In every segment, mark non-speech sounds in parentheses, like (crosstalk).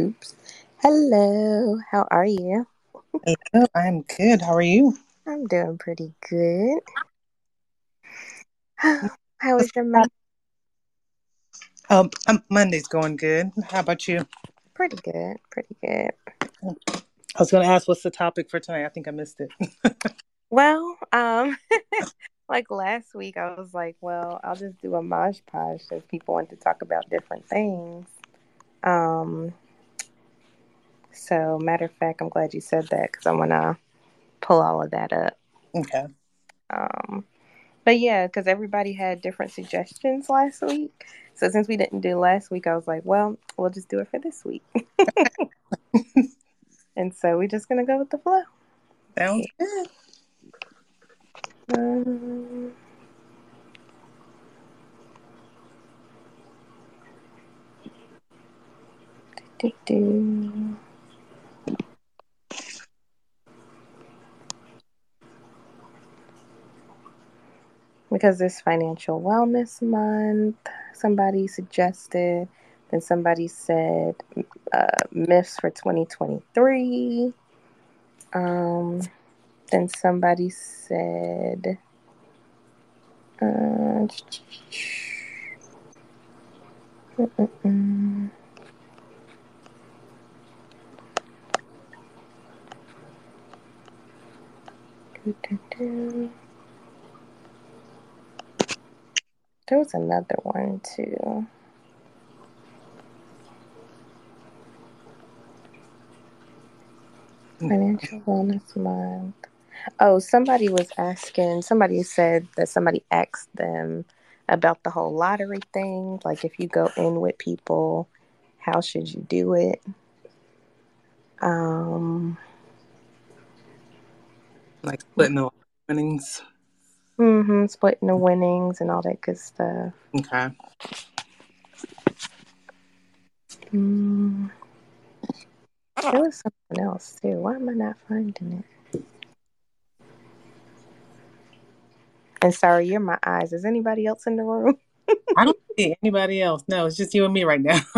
Oops. Hello. How are you? Hello, I'm good. How are you? I'm doing pretty good. (sighs) How was your Monday? Um, um, Monday's going good. How about you? Pretty good. Pretty good. I was going to ask what's the topic for tonight. I think I missed it. (laughs) Well, um, (laughs) like last week, I was like, well, I'll just do a mosh posh as people want to talk about different things. Um, so matter of fact, I'm glad you said that because I'm gonna pull all of that up. okay. Um, but yeah, because everybody had different suggestions last week. So since we didn't do last week, I was like, well, we'll just do it for this week. (laughs) and so we're just gonna go with the flow. Sounds good. Um, do-do. Because it's financial wellness month, somebody suggested, then somebody said uh, myths for 2023. Um, then somebody said, uh. There was another one too. Financial Wellness Month. Oh, somebody was asking, somebody said that somebody asked them about the whole lottery thing. Like, if you go in with people, how should you do it? Um, Like splitting the winnings. Hmm splitting the winnings and all that good stuff. Okay. Mm. There was something else too. Why am I not finding it? And sorry, you're my eyes. Is anybody else in the room? (laughs) I don't see anybody else. No, it's just you and me right now. (laughs)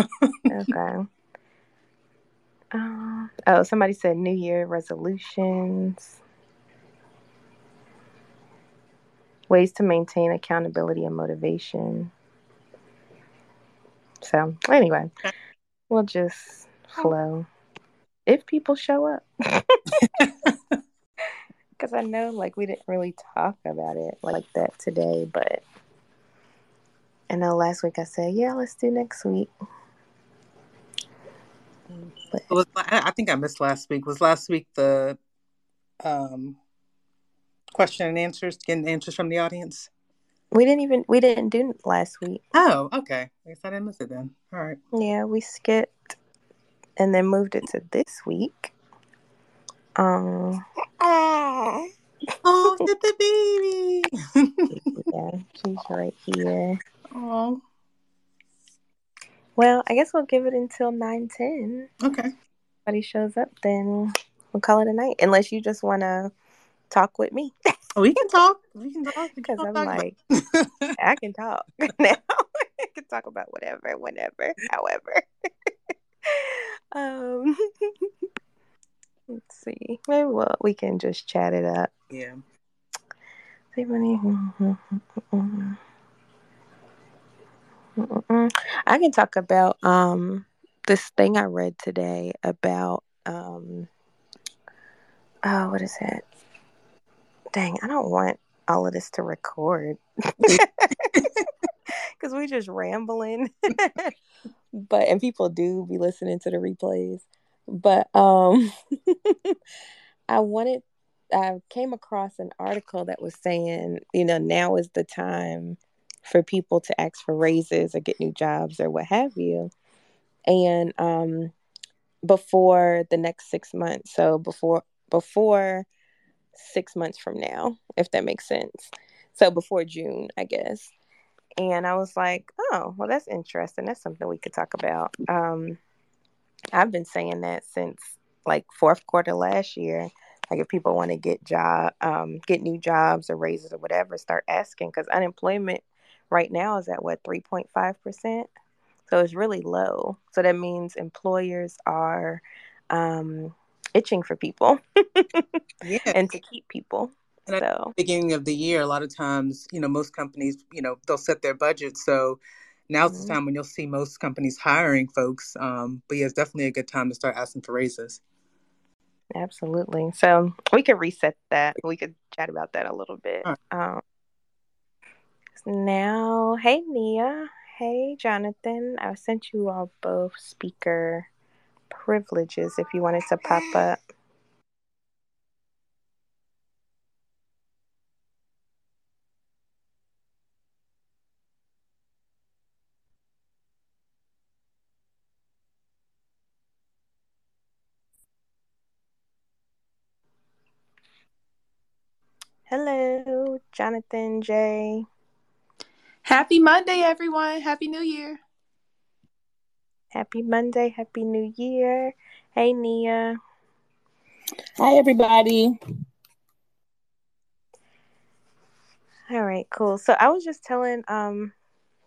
Okay. Uh, oh, somebody said New Year resolutions. Ways to maintain accountability and motivation. So, anyway, we'll just flow. If people show up. (laughs) (laughs) Because I know, like, we didn't really talk about it like that today, but I know last week I said, yeah, let's do next week. But was, I I think I missed last week. Was last week the um question and answers, getting answers from the audience? We didn't even we didn't do last week. Oh, okay. I guess I didn't miss it then. All right. Yeah, we skipped and then moved it to this week. Um Oh, (laughs) the baby. yeah, she's right here. oh, Well, I guess we'll give it until nine ten. okay. If nobody shows up, then we'll call it a night. Unless you just wanna talk with me. We can talk. We can talk. Because I'm talk like, about- (laughs) I can talk (laughs) now. I can talk about whatever, whenever, however. (laughs) um, let's see. Maybe well, we can just chat it up. yeah. See money. I can talk about um this thing I read today about um oh what is it? Dang, I don't want all of this to record. (laughs) (laughs) Cause we just rambling. (laughs) but and people do be listening to the replays. But um I wanted I came across an article that was saying, you know, now is the time for people to ask for raises or get new jobs or what have you. And um before the next 6 months. So before before 6 months from now, if that makes sense. So before June, I guess. And I was like, "Oh, well that's interesting. That's something we could talk about." Um I've been saying that since like fourth quarter last year like if people want to get job um, get new jobs or raises or whatever start asking because unemployment right now is at what 3.5% so it's really low so that means employers are um, itching for people (laughs) Yeah. and to keep people And so beginning of the year, a lot of times, you know, most companies, you know, they'll set their budget. So now's Mhm. the time when you'll see most companies hiring folks. Um, but yeah, it's definitely a good time to start asking for raises. absolutely so we could reset that we could chat about that a little bit All um, now hey nia hey jonathan i sent you all both speaker privileges if you wanted to pop up hello jonathan jay Happy Monday, everyone. Happy New Year. Happy monday happy new year hey nia Hi, everybody. All right, cool. So I was just telling um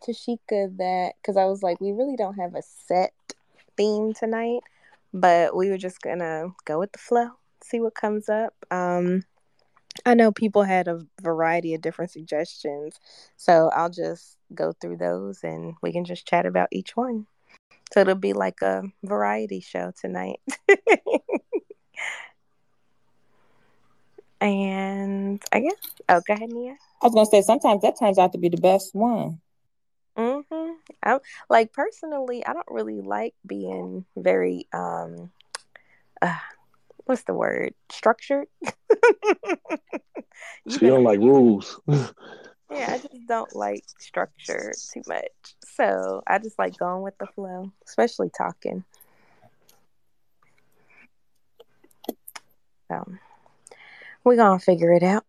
Tashika that because I was like, we really don't have a set theme tonight, but we were just gonna go with the flow, see what comes up. Um I know people had a variety of different suggestions, so I'll just go through those and we can just chat about each one. So it'll be like a variety show tonight. (laughs) and I guess oh go ahead, Nia. I was gonna say sometimes that turns out to be the best one. Mm-hmm. I'm like personally, I don't really like being very um uh, what's the word? Structured. (laughs) You She don't like rules. (laughs) yeah, I just don't like structure too much. So I just like going with the flow, especially talking. So we're gonna figure it out.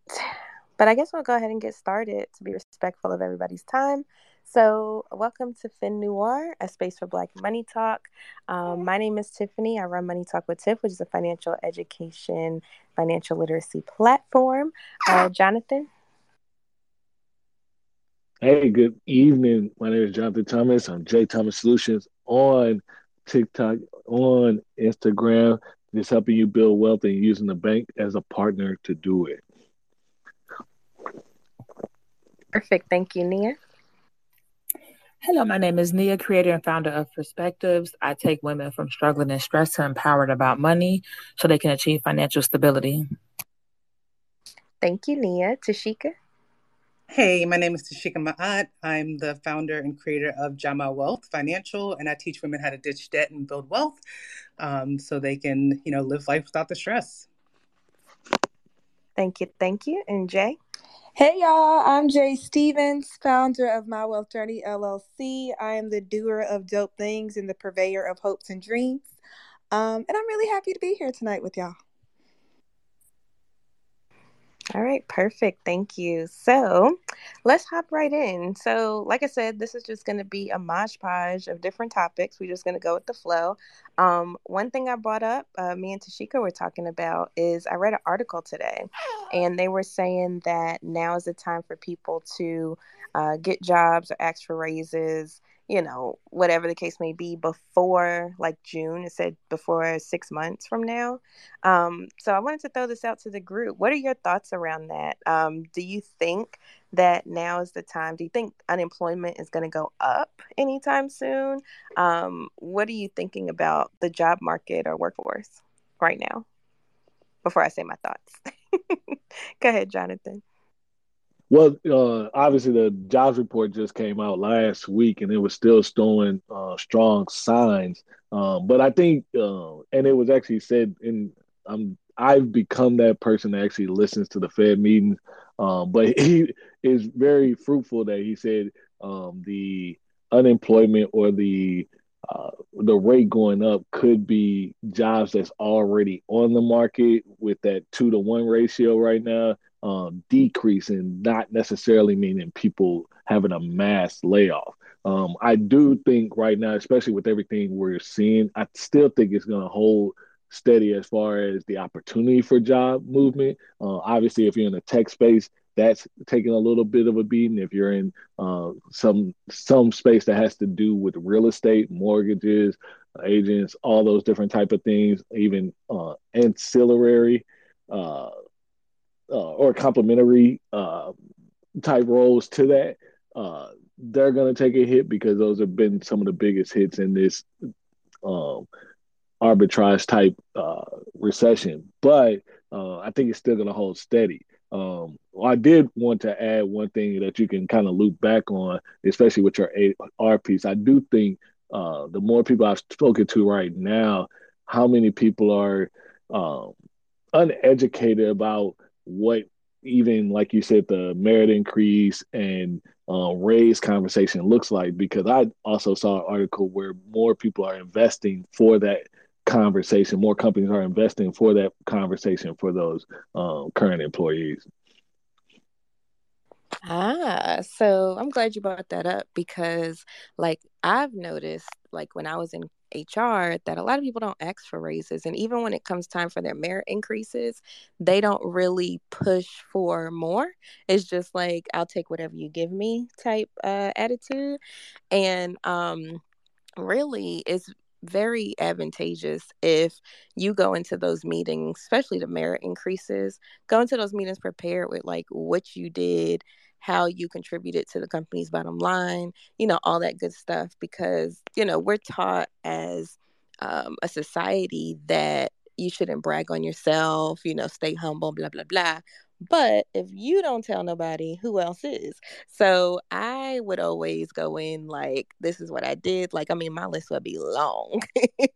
But I guess we'll go ahead and get started to be respectful of everybody's time. So, welcome to FinNoir, a space for Black money talk. Um, my name is Tiffany. I run Money Talk with Tiff, which is a financial education, financial literacy platform. Uh, Jonathan, Hey, good evening. My name is Jonathan Thomas. I'm J Thomas Solutions on TikTok, on Instagram, just helping you build wealth and using the bank as a partner to do it. perfect. Thank you, Nia. Hello, my name is Nia, creator and founder of Perspectives. I take women from struggling and stress to empowered about money so they can achieve financial stability. Thank you, Nia. Tashika. Hey, my name is Tashika Ma'at. I'm the founder and creator of Jama Wealth Financial, and I teach women how to ditch debt and build wealth um, so they can, you know, live life without the stress. Thank you. Thank you. And Jay? Hey y'all, I'm Jay Stevens, founder of My Wealth Journey LLC. I am the doer of dope things and the purveyor of hopes and dreams. Um, and I'm really happy to be here tonight with y'all. All right, perfect. Thank you. So let's hop right in. So, like I said, this is just going to be a mosh podge of different topics. We're just going to go with the flow. Um, one thing I brought up, uh, me and Tashika were talking about, is I read an article today, and they were saying that now is the time for people to uh, get jobs or ask for raises you know, whatever the case may be, before like June. It said before six months from now. Um, so I wanted to throw this out to the group. What are your thoughts around that? Um, do you think that now is the time? Do you think unemployment is going to go up anytime soon? Um, what are you thinking about the job market or workforce right now? Before I say my thoughts, (laughs) go ahead, Jonathan. Well, uh, obviously the jobs report just came out last week, and it was still showing uh, strong signs. Um, but I think, uh, and it was actually said, in I'm I've become that person that actually listens to the Fed meetings. Um, but (laughs) he is very fruitful that he said um, the unemployment or the uh, the rate going up could be jobs that's already on the market with that two to one ratio right now um, decreasing, not necessarily meaning people having a mass layoff. Um, I do think right now, especially with everything we're seeing, I still think it's going to hold steady as far as the opportunity for job movement. Uh, obviously, if you're in the tech space, that's taking a little bit of a beating. If you're in uh, some some space that has to do with real estate, mortgages, agents, all those different type of things, even uh, ancillary uh, or complementary uh, type roles to that, uh, they're going to take a hit because those have been some of the biggest hits in this um, arbitrage type uh, recession. But uh, I think it's still going to hold steady. Um, I did want to add one thing that you can kind of loop back on, especially with your AR piece. I do think uh, the more people I've spoken to right now, how many people are um, uneducated about what even like you said the merit increase and uh, raise conversation looks like because i also saw an article where more people are investing for that conversation more companies are investing for that conversation for those um, current employees. Ah, so I'm glad you brought that up because, like, I've noticed, like, when I was in HR, that a lot of people don't ask for raises. And even when it comes time for their merit increases, they don't really push for more. It's just like, I'll take whatever you give me type uh, attitude. And um, really, it's very advantageous if you go into those meetings, especially the merit increases, go into those meetings prepared with like what you did, how you contributed to the company's bottom line, you know, all that good stuff. Because, you know, we're taught as um, a society that you shouldn't brag on yourself, you know, stay humble, blah, blah, blah. But if you don't tell nobody, who else is? So I would always go in like, this is what I did. Like, I mean, my list would be long.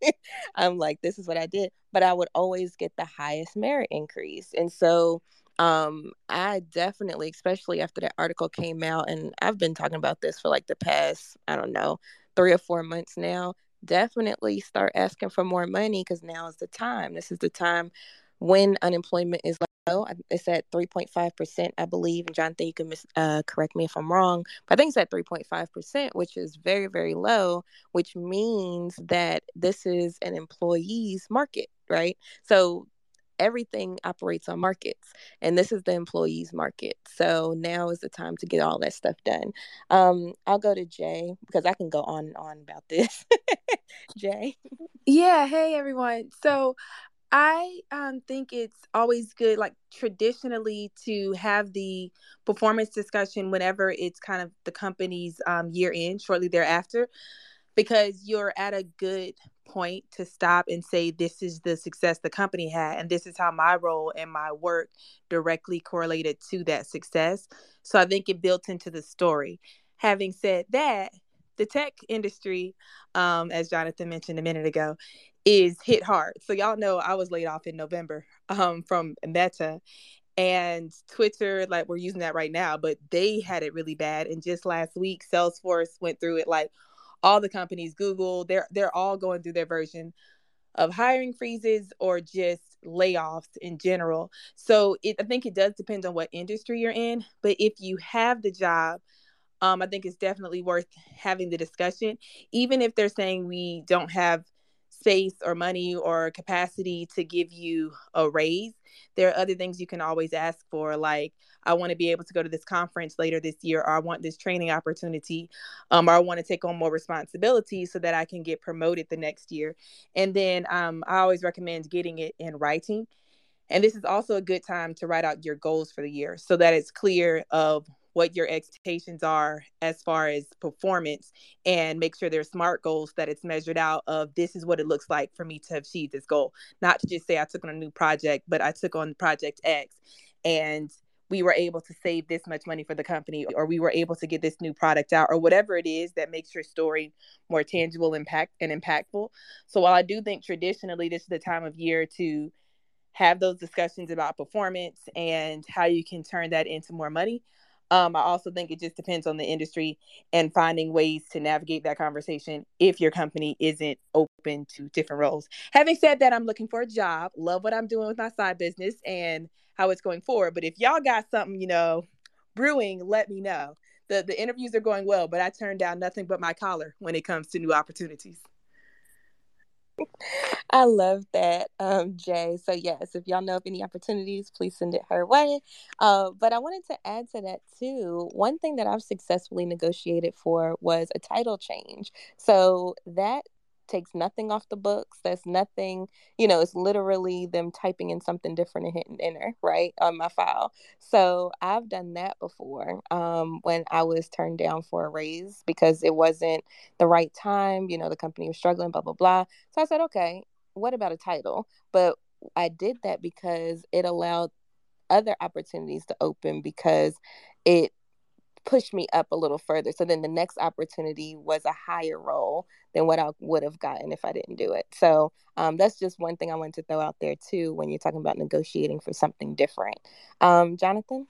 (laughs) I'm like, this is what I did. But I would always get the highest merit increase. And so um, I definitely, especially after that article came out, and I've been talking about this for like the past, I don't know, three or four months now. Definitely start asking for more money because now is the time. This is the time when unemployment is low. It's at 3.5%, I believe. And Jonathan, you can mis- uh, correct me if I'm wrong, but I think it's at 3.5%, which is very, very low, which means that this is an employee's market, right? So everything operates on markets and this is the employees market. So now is the time to get all that stuff done. Um i'll go to jay because i can go on and on about this. (laughs) Jay. Yeah hey everyone. So I um, think it's always good, like traditionally, to have the performance discussion whenever it's kind of the company's um, year end, shortly thereafter, because you're at a good point to stop and say this is the success the company had and this is how my role and my work directly correlated to that success so i think it built into the story having said that the tech industry um, as jonathan mentioned a minute ago is hit hard so y'all know i was laid off in november (laughs) um, from meta and Twitter, like we're using that right now, but they had it really bad. And just last week, Salesforce went through it. Like all the companies, Google, they're they're all going through their version of hiring freezes or just layoffs in general. So it, I think it does depend on what industry you're in. But if you have the job, um, I think it's definitely worth having the discussion, even if they're saying we don't have space or money or capacity to give you a raise there are other things you can always ask for like i want to be able to go to this conference later this year or i want this training opportunity um, or i want to take on more responsibility so that i can get promoted the next year. And then um, i always recommend getting it in writing. And this is also a good time to write out your goals for the year so that it's clear of what your expectations are as far as performance and make sure they're smart goals that it's measured out of this is what it looks like for me to achieve this goal. Not to just say i took on a new project but i took on project x. And we were able to save this much money for the company or we were able to get this new product out or whatever it is that makes your story more tangible impact and impactful. So while i do think traditionally this is the time of year to have those discussions about performance and how you can turn that into more money um, I also think it just depends on the industry and finding ways to navigate that conversation if your company isn't open to different roles. Having said that, I'm looking for a job, love what I'm doing with my side business and how it's going forward. But if y'all got something, you know, brewing, let me know. The the interviews are going well, but I turn down nothing but my collar when it comes to new opportunities. (laughs) I love that, um, Jay. So yes, if y'all know of any opportunities, please send it her way. Uh, but I wanted to add to that too. One thing that I've successfully negotiated for was a title change. So that takes nothing off the books. That's nothing, you know, it's literally them typing in something different and hitting enter, right, on my file. So I've done that before um, when I was turned down for a raise because it wasn't the right time. You know, the company was struggling, blah, blah, blah. So I said, okay, what about a title? But I did that because it allowed other opportunities to open because it pushed me up a little further. So then the next opportunity was a higher role than what I would have gotten if I didn't do it. So um, that's just one thing I wanted to throw out there too when you're talking about negotiating for something different. Um, Jonathan?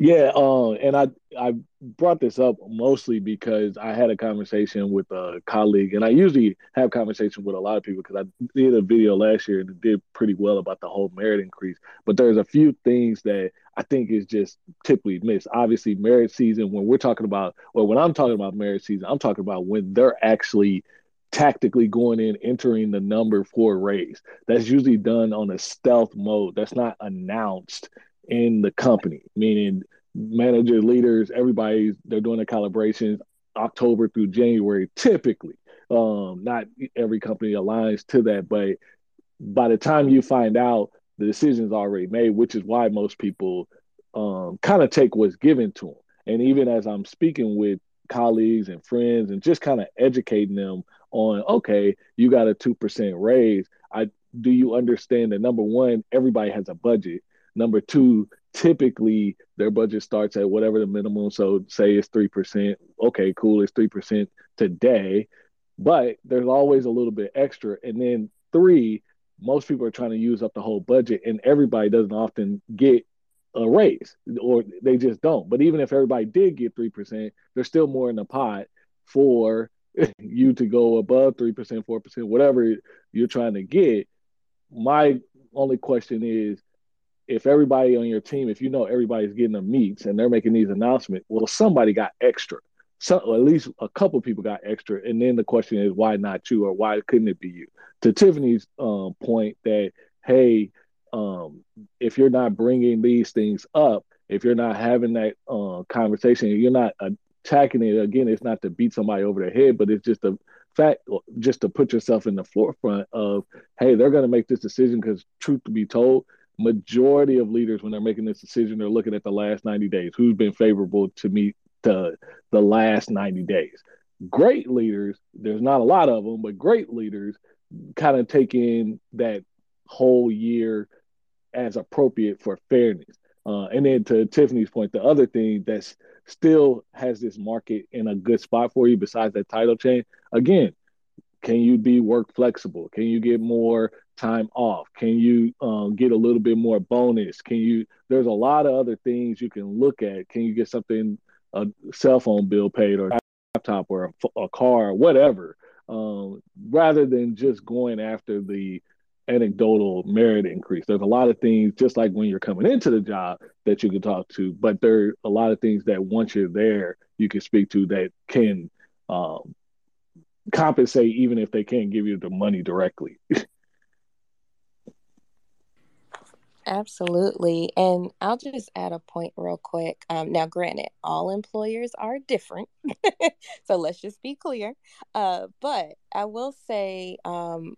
Yeah, uh, and I I brought this up mostly because I had a conversation with a colleague, and I usually have conversation with a lot of people because I did a video last year and it did pretty well about the whole merit increase. But there's a few things that I think is just typically missed. Obviously, merit season when we're talking about, well, when I'm talking about merit season, I'm talking about when they're actually tactically going in, entering the number for a raise. That's usually done on a stealth mode. That's not announced in the company, meaning managers, leaders, everybody, they're doing the calibrations October through January, typically. Um, not every company aligns to that, but by the time you find out, the decision's already made, which is why most people um, kind of take what's given to them. And even as I'm speaking with colleagues and friends and just kind of educating them on, okay, you got a 2% raise. I do you understand that number one, everybody has a budget Number two, typically their budget starts at whatever the minimum. So say it's three percent. Okay, cool, it's three percent today, but there's always a little bit extra. And then three, most people are trying to use up the whole budget, and everybody doesn't often get a raise, or they just don't. But even if everybody did get three percent, there's still more in the pot for (laughs) you to go above three percent, four percent, whatever you're trying to get. My only question is if everybody on your team, if you know everybody's getting the meets and they're making these announcements, well, somebody got extra. So at least a couple people got extra, and then the question is why not you, or why couldn't it be you? To Tiffany's um, point that hey, um, if you're not bringing these things up, if you're not having that uh, conversation, you're not attacking it again. It's not to beat somebody over the head, but it's just a fact, just to put yourself in the forefront of hey, they're going to make this decision because truth to be told, majority of leaders when they're making this decision they're looking at the last 90 days. Who's been favorable to me to the last 90 days? Great leaders there's not a lot of them but great leaders kind of take in that whole year as appropriate for fairness. Uh, and then to tiffany's point the other thing that's still has this market in a good spot for you besides that title change again can you be work flexible? Can you get more time off? Can you um, get a little bit more bonus? Can you? There's a lot of other things you can look at. Can you get something a cell phone bill paid or a laptop or a, a car, or whatever, um, rather than just going after the anecdotal merit increase. There's a lot of things, just like when you're coming into the job, that you can talk to, but there are a lot of things that once you're there, you can speak to that can um, compensate, even if they can't give you the money directly. (laughs) Absolutely. And I'll just add a point real quick. Um, now, granted, all employers are different. (laughs) so let's just be clear. Uh, but I will say, um,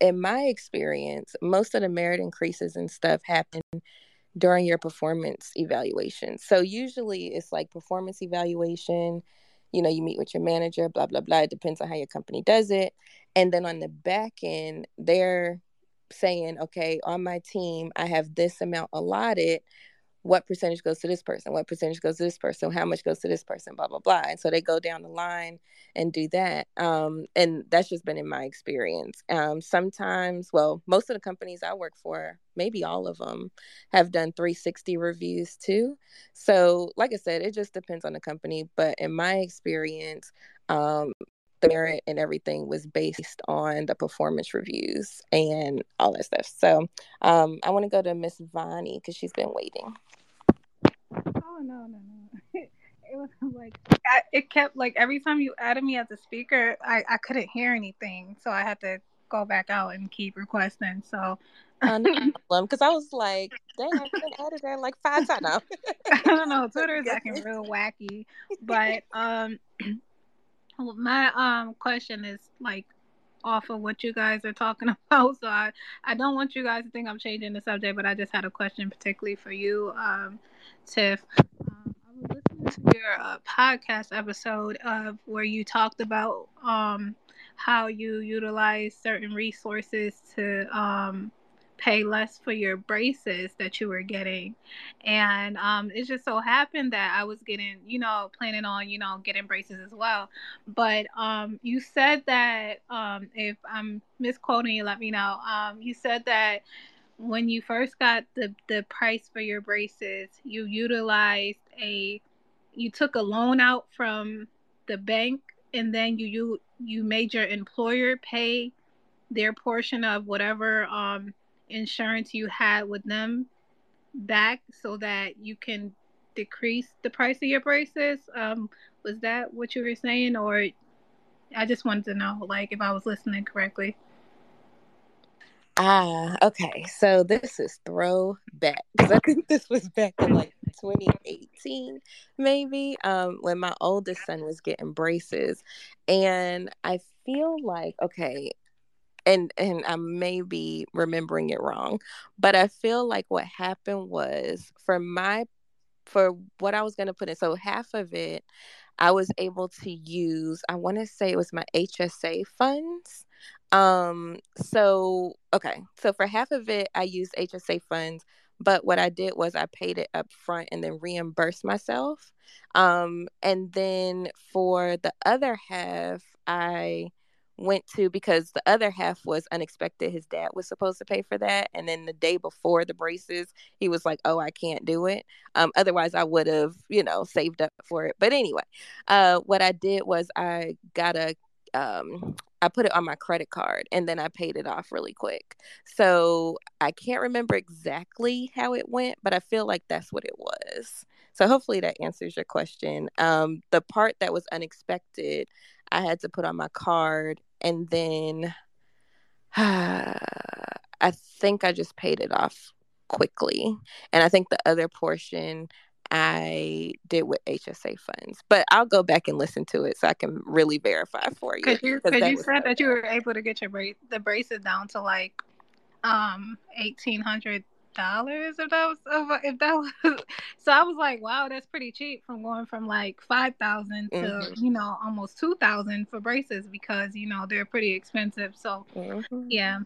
in my experience, most of the merit increases and stuff happen during your performance evaluation. So usually it's like performance evaluation, you know, you meet with your manager, blah, blah, blah. It depends on how your company does it. And then on the back end, they're saying, okay, on my team, I have this amount allotted. What percentage goes to this person? What percentage goes to this person? How much goes to this person? Blah, blah, blah. And so they go down the line and do that. Um, and that's just been in my experience. Um, sometimes, well, most of the companies I work for, maybe all of them, have done 360 reviews too. So, like I said, it just depends on the company. But in my experience, um, the merit and everything was based on the performance reviews and all that stuff. So um, I want to go to Miss Vonnie because she's been waiting. Oh no no no! (laughs) it was like I, it kept like every time you added me as a speaker, I I couldn't hear anything, so I had to go back out and keep requesting. So. Because (laughs) I was like, dang, I've been added there like five (laughs) times now. I don't know. Twitter is acting real wacky, but um, (clears throat) my um question is like off of what you guys are talking (laughs) about. So I, I don't want you guys to think I'm changing the subject, but I just had a question particularly for you, um, Tiff. Um, I was listening to your uh, podcast episode of where you talked about um, how you utilize certain resources to um, pay less for your braces that you were getting. And um, it just so happened that I was getting, you know, planning on, you know, getting braces as well. But um, you said that um, if I'm misquoting you, let me know. Um, you said that when you first got the, the price for your braces, you utilized a, you took a loan out from the bank and then you you, you made your employer pay their portion of whatever um insurance you had with them back so that you can decrease the price of your braces. Um, was that what you were saying, or I just wanted to know, like, if I was listening correctly? Ah, okay. So this is throwback because I think this was back in like 2018, maybe, um, when my oldest son was getting braces, and I feel like okay, and and I may be remembering it wrong, but I feel like what happened was for my for what I was going to put in. So half of it, I was able to use. I want to say it was my HSA funds. Um. So okay. So for half of it, I used HSA funds. But what I did was I paid it up front and then reimbursed myself. Um, and then for the other half, I went to because the other half was unexpected. His dad was supposed to pay for that, and then the day before the braces, he was like, "Oh, I can't do it." Um, otherwise, I would have, you know, saved up for it. But anyway, uh, what I did was I got a um, I put it on my credit card and then I paid it off really quick. So I can't remember exactly how it went, but I feel like that's what it was. So hopefully that answers your question. Um, the part that was unexpected, I had to put on my card and then uh, (sighs) I think I just paid it off quickly. And I think the other portion I did with HSA funds. But I'll go back and listen to it so I can really verify for you. Because you, cause you said that you were able to get your bra- the braces down to like um eighteen hundred dollars if that was if that was (laughs) so I was like wow that's pretty cheap from going from like five thousand to mm-hmm. you know almost two thousand for braces because you know they're pretty expensive so mm-hmm. yeah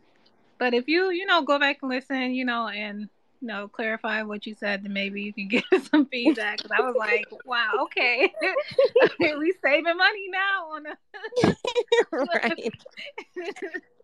but if you you know go back and listen you know and you know, clarify what you said, then maybe you can (laughs) give some feedback. Because I was like, wow, okay, (laughs) we saving money now on a (laughs) right.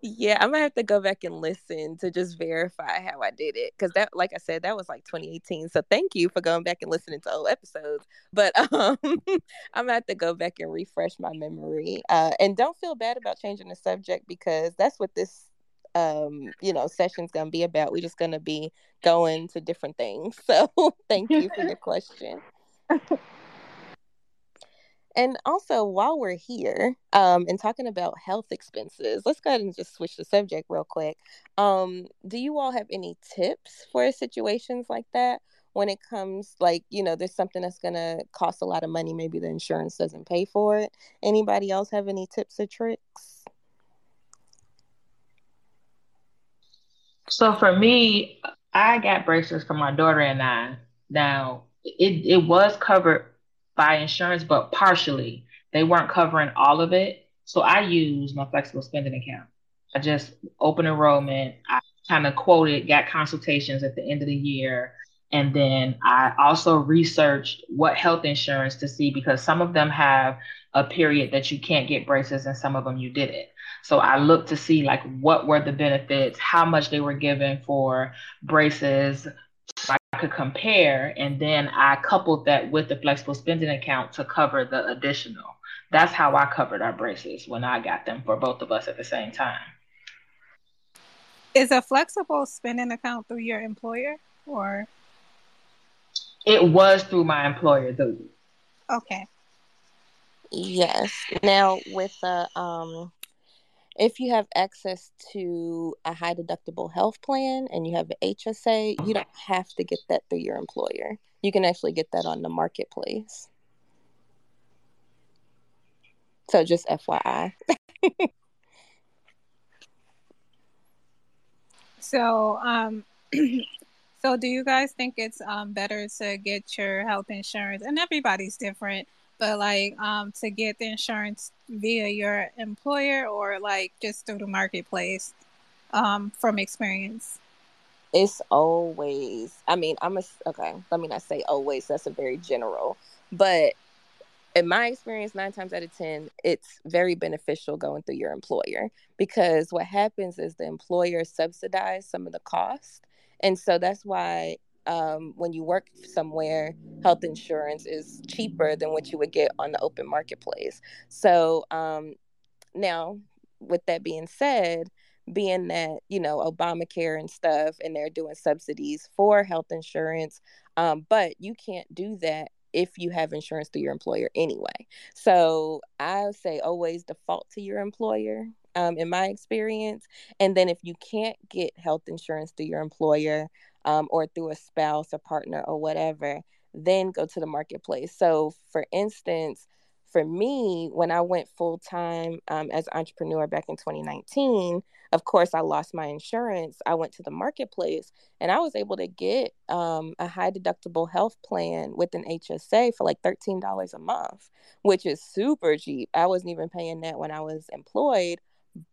yeah, I'm gonna have to go back and listen to just verify how I did it because that, like I said, that was like 2018. So thank you for going back and listening to old episodes. But um, I'm gonna have to go back and refresh my memory. Uh, and don't feel bad about changing the subject because that's what this um you know session's gonna be about we're just gonna be going to different things. (laughs) So thank you for your question. And also while we're here um and talking about health expenses let's go ahead and just switch the subject real quick. Um do you all have any tips for situations like that when it comes like you know there's something that's gonna cost a lot of money maybe the insurance doesn't pay for it? Anybody else have any tips or tricks So for me, I got braces for my daughter and I. Now, it, it was covered by insurance, but partially. They weren't covering all of it. So I used my flexible spending account. I just opened enrollment. I kind of quoted, got consultations at the end of the year. And then I also researched what health insurance to see because some of them have a period that you can't get braces and some of them you didn't. So I looked to see like what were the benefits, how much they were given for braces. So I could compare, and then I coupled that with the flexible spending account to cover the additional. That's how I covered our braces when I got them for both of us at the same time. Is a flexible spending account through your employer or? It was through my employer, though. Okay. Yes. Now with the um if you have access to a high deductible health plan and you have an HSA, you don't have to get that through your employer. You can actually get that on the marketplace. So just FYI. (laughs) so, um, (clears throat) so do you guys think it's um, better to get your health insurance? And everybody's different but like um to get the insurance via your employer or like just through the marketplace um from experience? It's always i mean i'm a okay let me not say always that's a very general but in my experience nine times out of ten it's very beneficial going through your employer because what happens is the employer subsidizes some of the cost. And so that's why um, when you work somewhere, health insurance is cheaper than what you would get on the open marketplace. So um, now, with that being said, being that you know Obamacare and stuff, and they're doing subsidies for health insurance, um, but you can't do that if you have insurance through your employer anyway. So I say always default to your employer. Um, in my experience, and then if you can't get health insurance through your employer, um, or through a spouse or partner or whatever, then go to the marketplace. So, for instance, for me, when I went full time um, as entrepreneur back in 2019, of course, I lost my insurance. I went to the marketplace and I was able to get um, a high deductible health plan with an HSA for like $13 a month, which is super cheap. I wasn't even paying that when I was employed.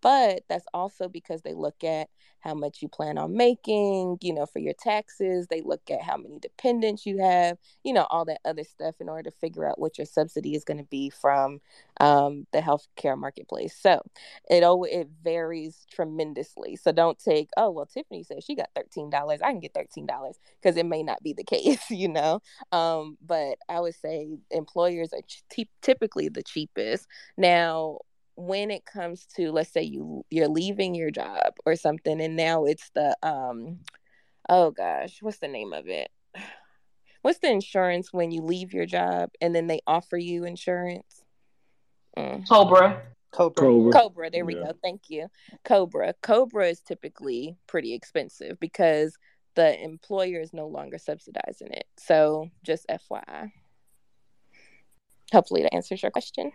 But that's also because they look at how much you plan on making, you know, for your taxes. They look at how many dependents you have, you know, all that other stuff in order to figure out what your subsidy is going to be from um, the healthcare marketplace. So it it varies tremendously. So don't take, oh well, Tiffany says she got thirteen dollars. I can get thirteen dollars because it may not be the (laughs) case, you know. Um, but I would say employers are typically the cheapest. Now when it comes to let's say you you're leaving your job or something and now it's the um oh gosh what's the name of it? (sighs) What's the insurance when you leave your job and then they offer you insurance? Mm. cobra. Cobra. Cobra, cobra there we yeah. go thank you. Cobra. Cobra is typically pretty expensive because the employer is no longer subsidizing it. So just fyi hopefully that answers your question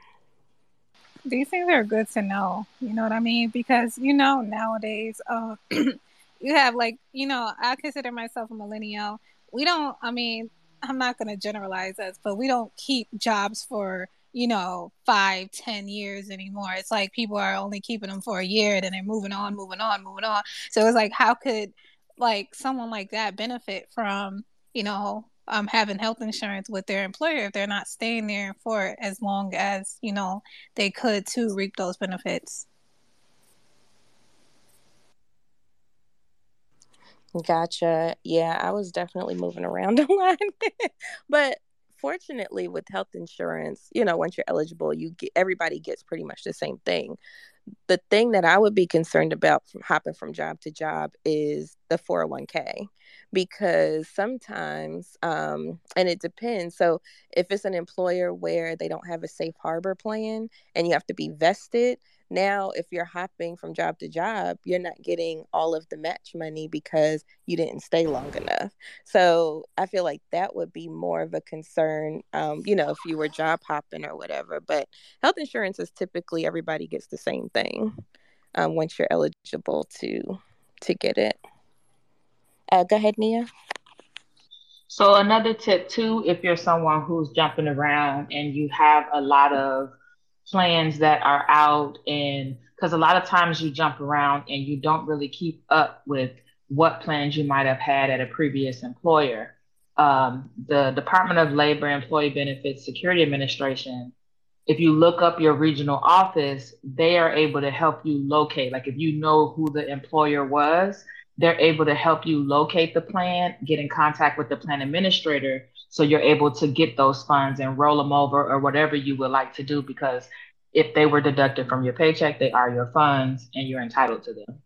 these things are good to know. You know what I mean? Because you know nowadays, uh, (clears throat) you have like you know I consider myself a millennial. We don't. I mean, I'm not going to generalize us, but we don't keep jobs for you know five, ten years anymore. It's like people are only keeping them for a year, and then they're moving on, moving on, moving on. So it's like, how could like someone like that benefit from, you know, um, having health insurance with their employer if they're not staying there for as long as you know they could to reap those benefits. Gotcha. Yeah, I was definitely moving around (laughs) a lot. but fortunately with health insurance, you know, once you're eligible, you get everybody gets pretty much the same thing. The thing that I would be concerned about from hopping from job to job is the 401k because sometimes um, and it depends so if it's an employer where they don't have a safe harbor plan and you have to be vested now, if you're hopping from job to job, you're not getting all of the match money because you didn't stay long enough. So I feel like that would be more of a concern, um, you know, if you were job hopping or whatever. But health insurance is typically everybody gets the same thing um, once you're eligible to to get it. Uh, go ahead, Nia. So another tip too, if you're someone who's jumping around and you have a lot of plans that are out and because a lot of times you jump around and you don't really keep up with what plans you might have had at a previous employer. Um, the Department of Labor Employee Benefits Security Administration, if you look up your regional office, they are able to help you locate. Like if you know who the employer was, they're able to help you locate the plan, get in contact with the plan administrator so you're able to get those funds and roll them over or whatever you would like to do because if they were deducted from your paycheck, they are your funds and you're entitled to them.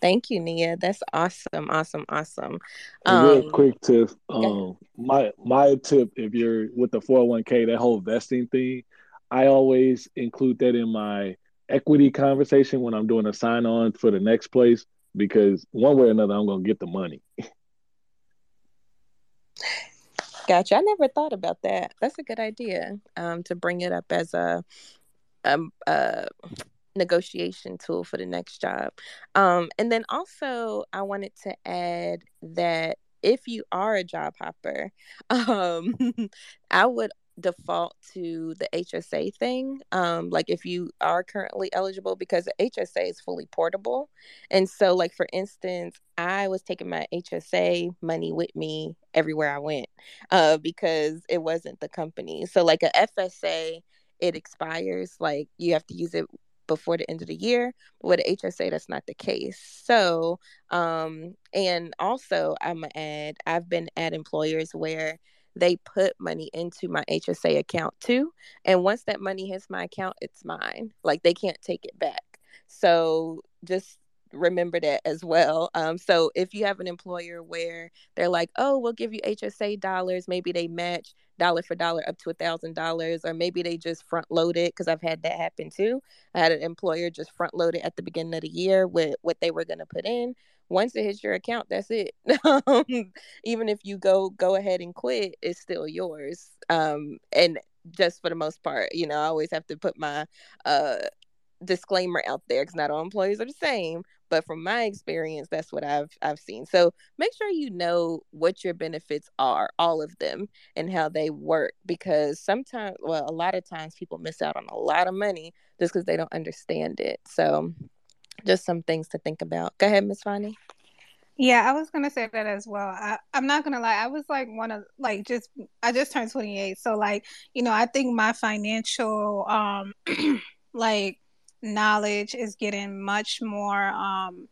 Thank you, Nia. That's awesome, awesome, awesome. Um, real quick tip. Um, my my tip, if you're with the 401k, that whole vesting thing, I always include that in my equity conversation when I'm doing a sign on for the next place because one way or another, I'm gonna get the money. Gotcha. I never thought about that. That's a good idea. Um, to bring it up as a um a negotiation tool for the next job. Um, and then also I wanted to add that if you are a job hopper, (laughs) um, (laughs) I would default to the HSA thing. Um, like if you are currently eligible, because the HSA is fully portable. And so, like for instance, I was taking my HSA money with me everywhere I went uh, because it wasn't the company. So, like a FSA, it expires. Like you have to use it before the end of the year. But with HSA, that's not the case. So, um, and also, I'm gonna add, I've been at employers where they put money into my HSA account too. And once that money hits my account, it's mine. Like they can't take it back. So just remember that as well. Um, so if you have an employer where they're like, oh, we'll give you HSA dollars, maybe they match dollar for dollar up to a thousand dollars, or maybe they just front load it because I've had that happen too. I had an employer just front load it at the beginning of the year with what they were going to put in once it hits your account that's it. (laughs) Even if you go go ahead and quit it's still yours. Um, and just for the most part you know i always have to put my uh, disclaimer out there because not all employees are the same but from my experience that's what i've i've seen. So make sure you know what your benefits are all of them and how they work because sometimes well a lot of times people miss out on a lot of money just because they don't understand it. So just some things to think about. Go ahead, Miss Vonnie. Yeah, I was gonna say that as well. I, I'm not gonna lie, I was like one of like just I just turned 28, so like you know I think my financial um (clears throat) like knowledge is getting much more um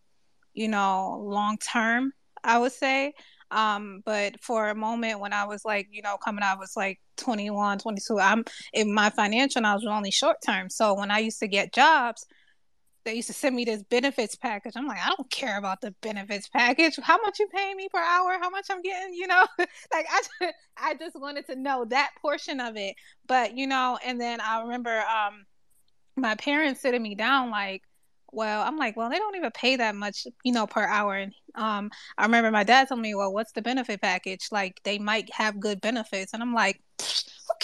you know long term. I would say, um but for a moment when I was like you know coming out I was like 21, 22. I'm in my financial knowledge was only short term. So when I used to get jobs they used to send me this benefits package. I'm like, I don't care about the benefits package. How much you paying me per hour? How much I'm getting? You know, (laughs) like I, just, I just wanted to know that portion of it. But you know, and then I remember um, my parents sitting me down like, well, I'm like, well, they don't even pay that much, you know, per hour. And um, I remember my dad told me, well, what's the benefit package? Like, they might have good benefits, and I'm like,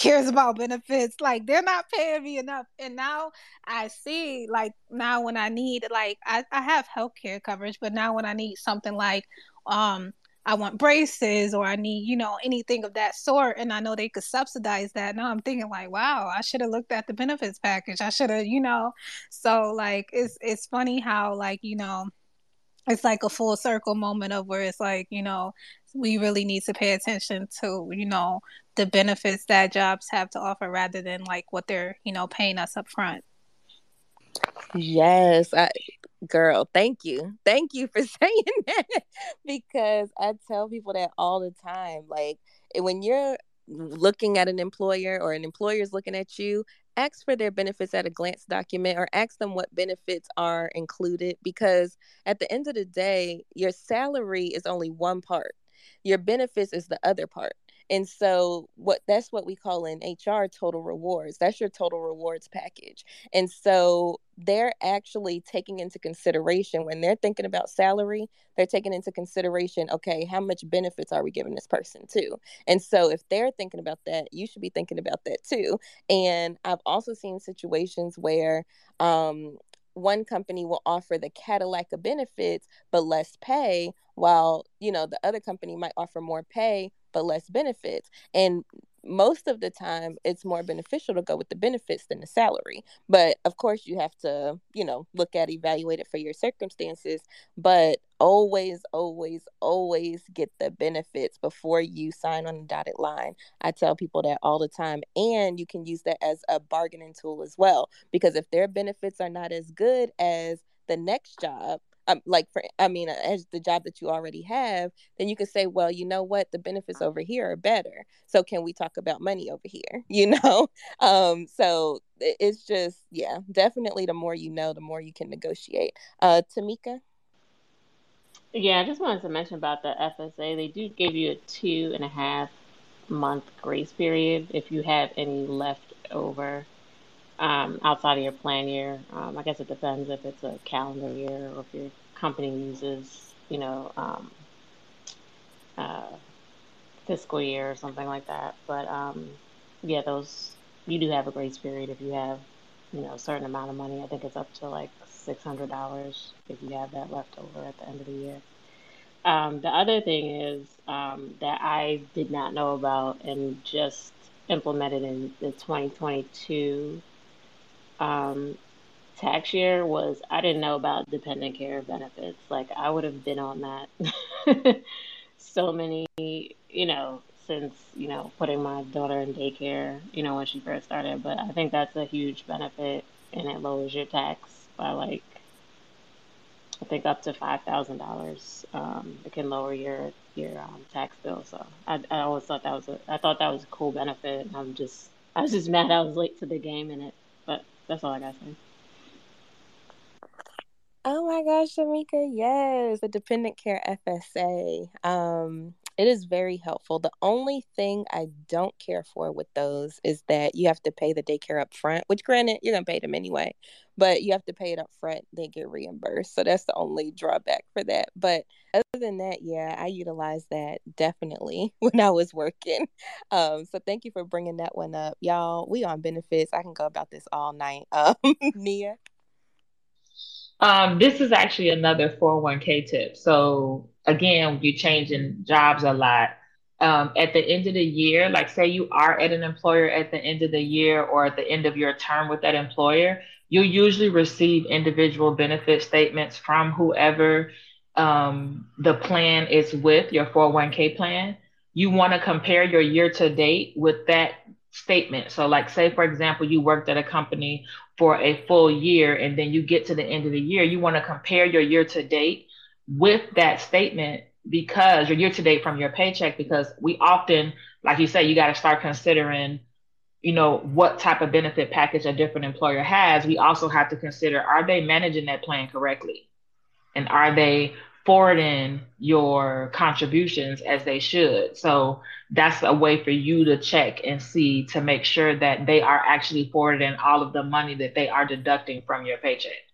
cares about benefits? Like, they're not paying me enough. And now I see, like, now when I need, like, I, I have healthcare coverage, but now when I need something like, um, I want braces or I need, you know, anything of that sort. And I know they could subsidize that. Now I'm thinking like, wow, I should have looked at the benefits package. I should have, you know. So like it's it's funny how like, you know, it's like a full circle moment of where it's like you know we really need to pay attention to you know the benefits that jobs have to offer rather than like what they're you know paying us up front yes I, girl thank you. Thank you for (laughs) saying that because i tell people that all the time like when you're looking at an employer or an employer is looking at you ask for their benefits at a glance document or ask them what benefits are included because at the end of the day your salary is only one part. Your benefits is the other part and so what that's what we call in HR total rewards. That's your total rewards package. And so they're actually taking into consideration when they're thinking about salary, they're taking into consideration, okay, how much benefits are we giving this person too? And so if they're thinking about that, you should be thinking about that too. And I've also seen situations where um one company will offer the Cadillac of benefits but less pay while you know the other company might offer more pay but less benefits. And most of the time it's more beneficial to go with the benefits than the salary. But of course you have to you know look at evaluate it for your circumstances. But always always always get the benefits before you sign on the dotted line. I tell people that all the time. And you can use that as a bargaining tool as well because if their benefits are not as good as the next job um, like for i mean uh, as the job that you already have then you can say well you know what? The benefits over here are better. So can we talk about money over here? (laughs) You know? Um so it's just yeah definitely the more you know the more you can negotiate. Uh tamika? Yeah i just wanted to mention about the fsa they do give you a two and a half month grace period if you have any left over um, outside of your plan year. Um, I guess it depends if it's a calendar year or if your company uses, you know, um, uh, fiscal year or something like that. But um, yeah, those you do have a grace period if you have, you know, a certain amount of money. I think it's up to like six hundred dollars if you have that left over at the end of the year. Um, the other thing is um, that I did not know about and just implemented in the 2022 um, tax year was I didn't know about dependent care benefits. Like I would have been on that (laughs) so many, you know, since, you know, putting my daughter in daycare, you know, when she first started. But I think that's a huge benefit and it lowers your tax by like I think up to five thousand dollars. Um, it can lower your your um, tax bill. So I, I always thought that was a I thought that was a cool benefit. I'm just I was just (laughs) mad I was late to the game in it. That's all I got to say. Oh my gosh, Tamika, yes, the dependent care FSA. Um, it is very helpful. The only thing I don't care for with those is that you have to pay the daycare up front, which granted, you're gonna pay them anyway, but you have to pay it up front, they get reimbursed. So that's the only drawback for that. But other than that, yeah, I utilize that definitely (laughs) when I was working. Um, so thank you for bringing that one up. Y'all, we on benefits. I can go about this all night. (laughs) Um, Nia. Um, this is actually another 401k tip. So again, you're changing jobs a lot. Um, at the end of the year, like say you are at an employer at the end of the year or at the end of your term with that employer, you'll usually receive individual benefit statements from whoever um, the plan is with, your 401k plan. You want to compare your year to date with that statement. So, like, say, for example, you worked at a company for a full year and then you get to the end of the year, you want to compare your year to date with that statement because your year to date from your paycheck, because we often, like you say, you got to start considering, you know, what type of benefit package a different employer has. We also have to consider are they managing that plan correctly? And are they forwarding your contributions as they should. So that's a way for you to check and see to make sure that they are actually forwarding all of the money that they are deducting from your paycheck.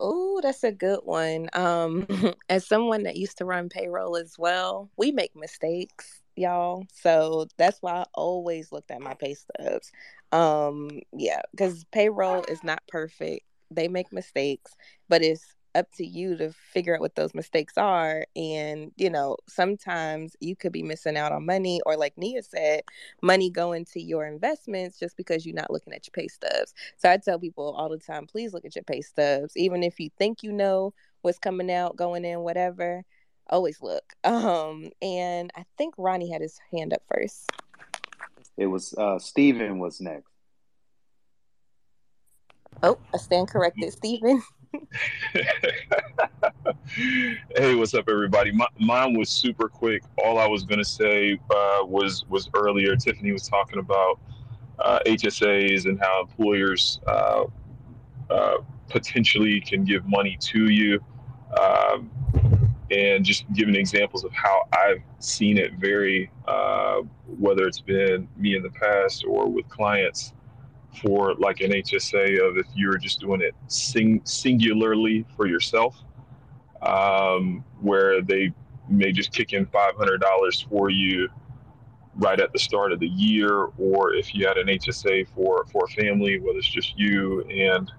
Oh, that's a good one. Um, (laughs) as someone that used to run payroll as well, we make mistakes, y'all. So that's why I always looked at my pay stubs. Um, yeah, because payroll is not perfect. They make mistakes, but it's up to you to figure out what those mistakes are. And, you know, sometimes you could be missing out on money, or like Nia said, money going to your investments just because you're not looking at your pay stubs. So I tell people all the time, please look at your pay stubs. Even if you think you know what's coming out, going in, whatever. Always look. (laughs) Um, and I think Ronnie had his hand up first. It was uh Steven was next. Oh, I stand corrected, Steven. (laughs) (laughs) hey, what's up, everybody? My, mine was super quick. All I was gonna say uh, was was earlier. Tiffany was talking about uh, HSAs and how employers uh, uh, potentially can give money to you, um, and just giving examples of how I've seen it vary, uh, whether it's been me in the past or with clients for like an HSA of if you're just doing it sing- singularly for yourself, um, where they may just kick in $500 for you right at the start of the year, or if you had an HSA for, for a family, whether it's just you and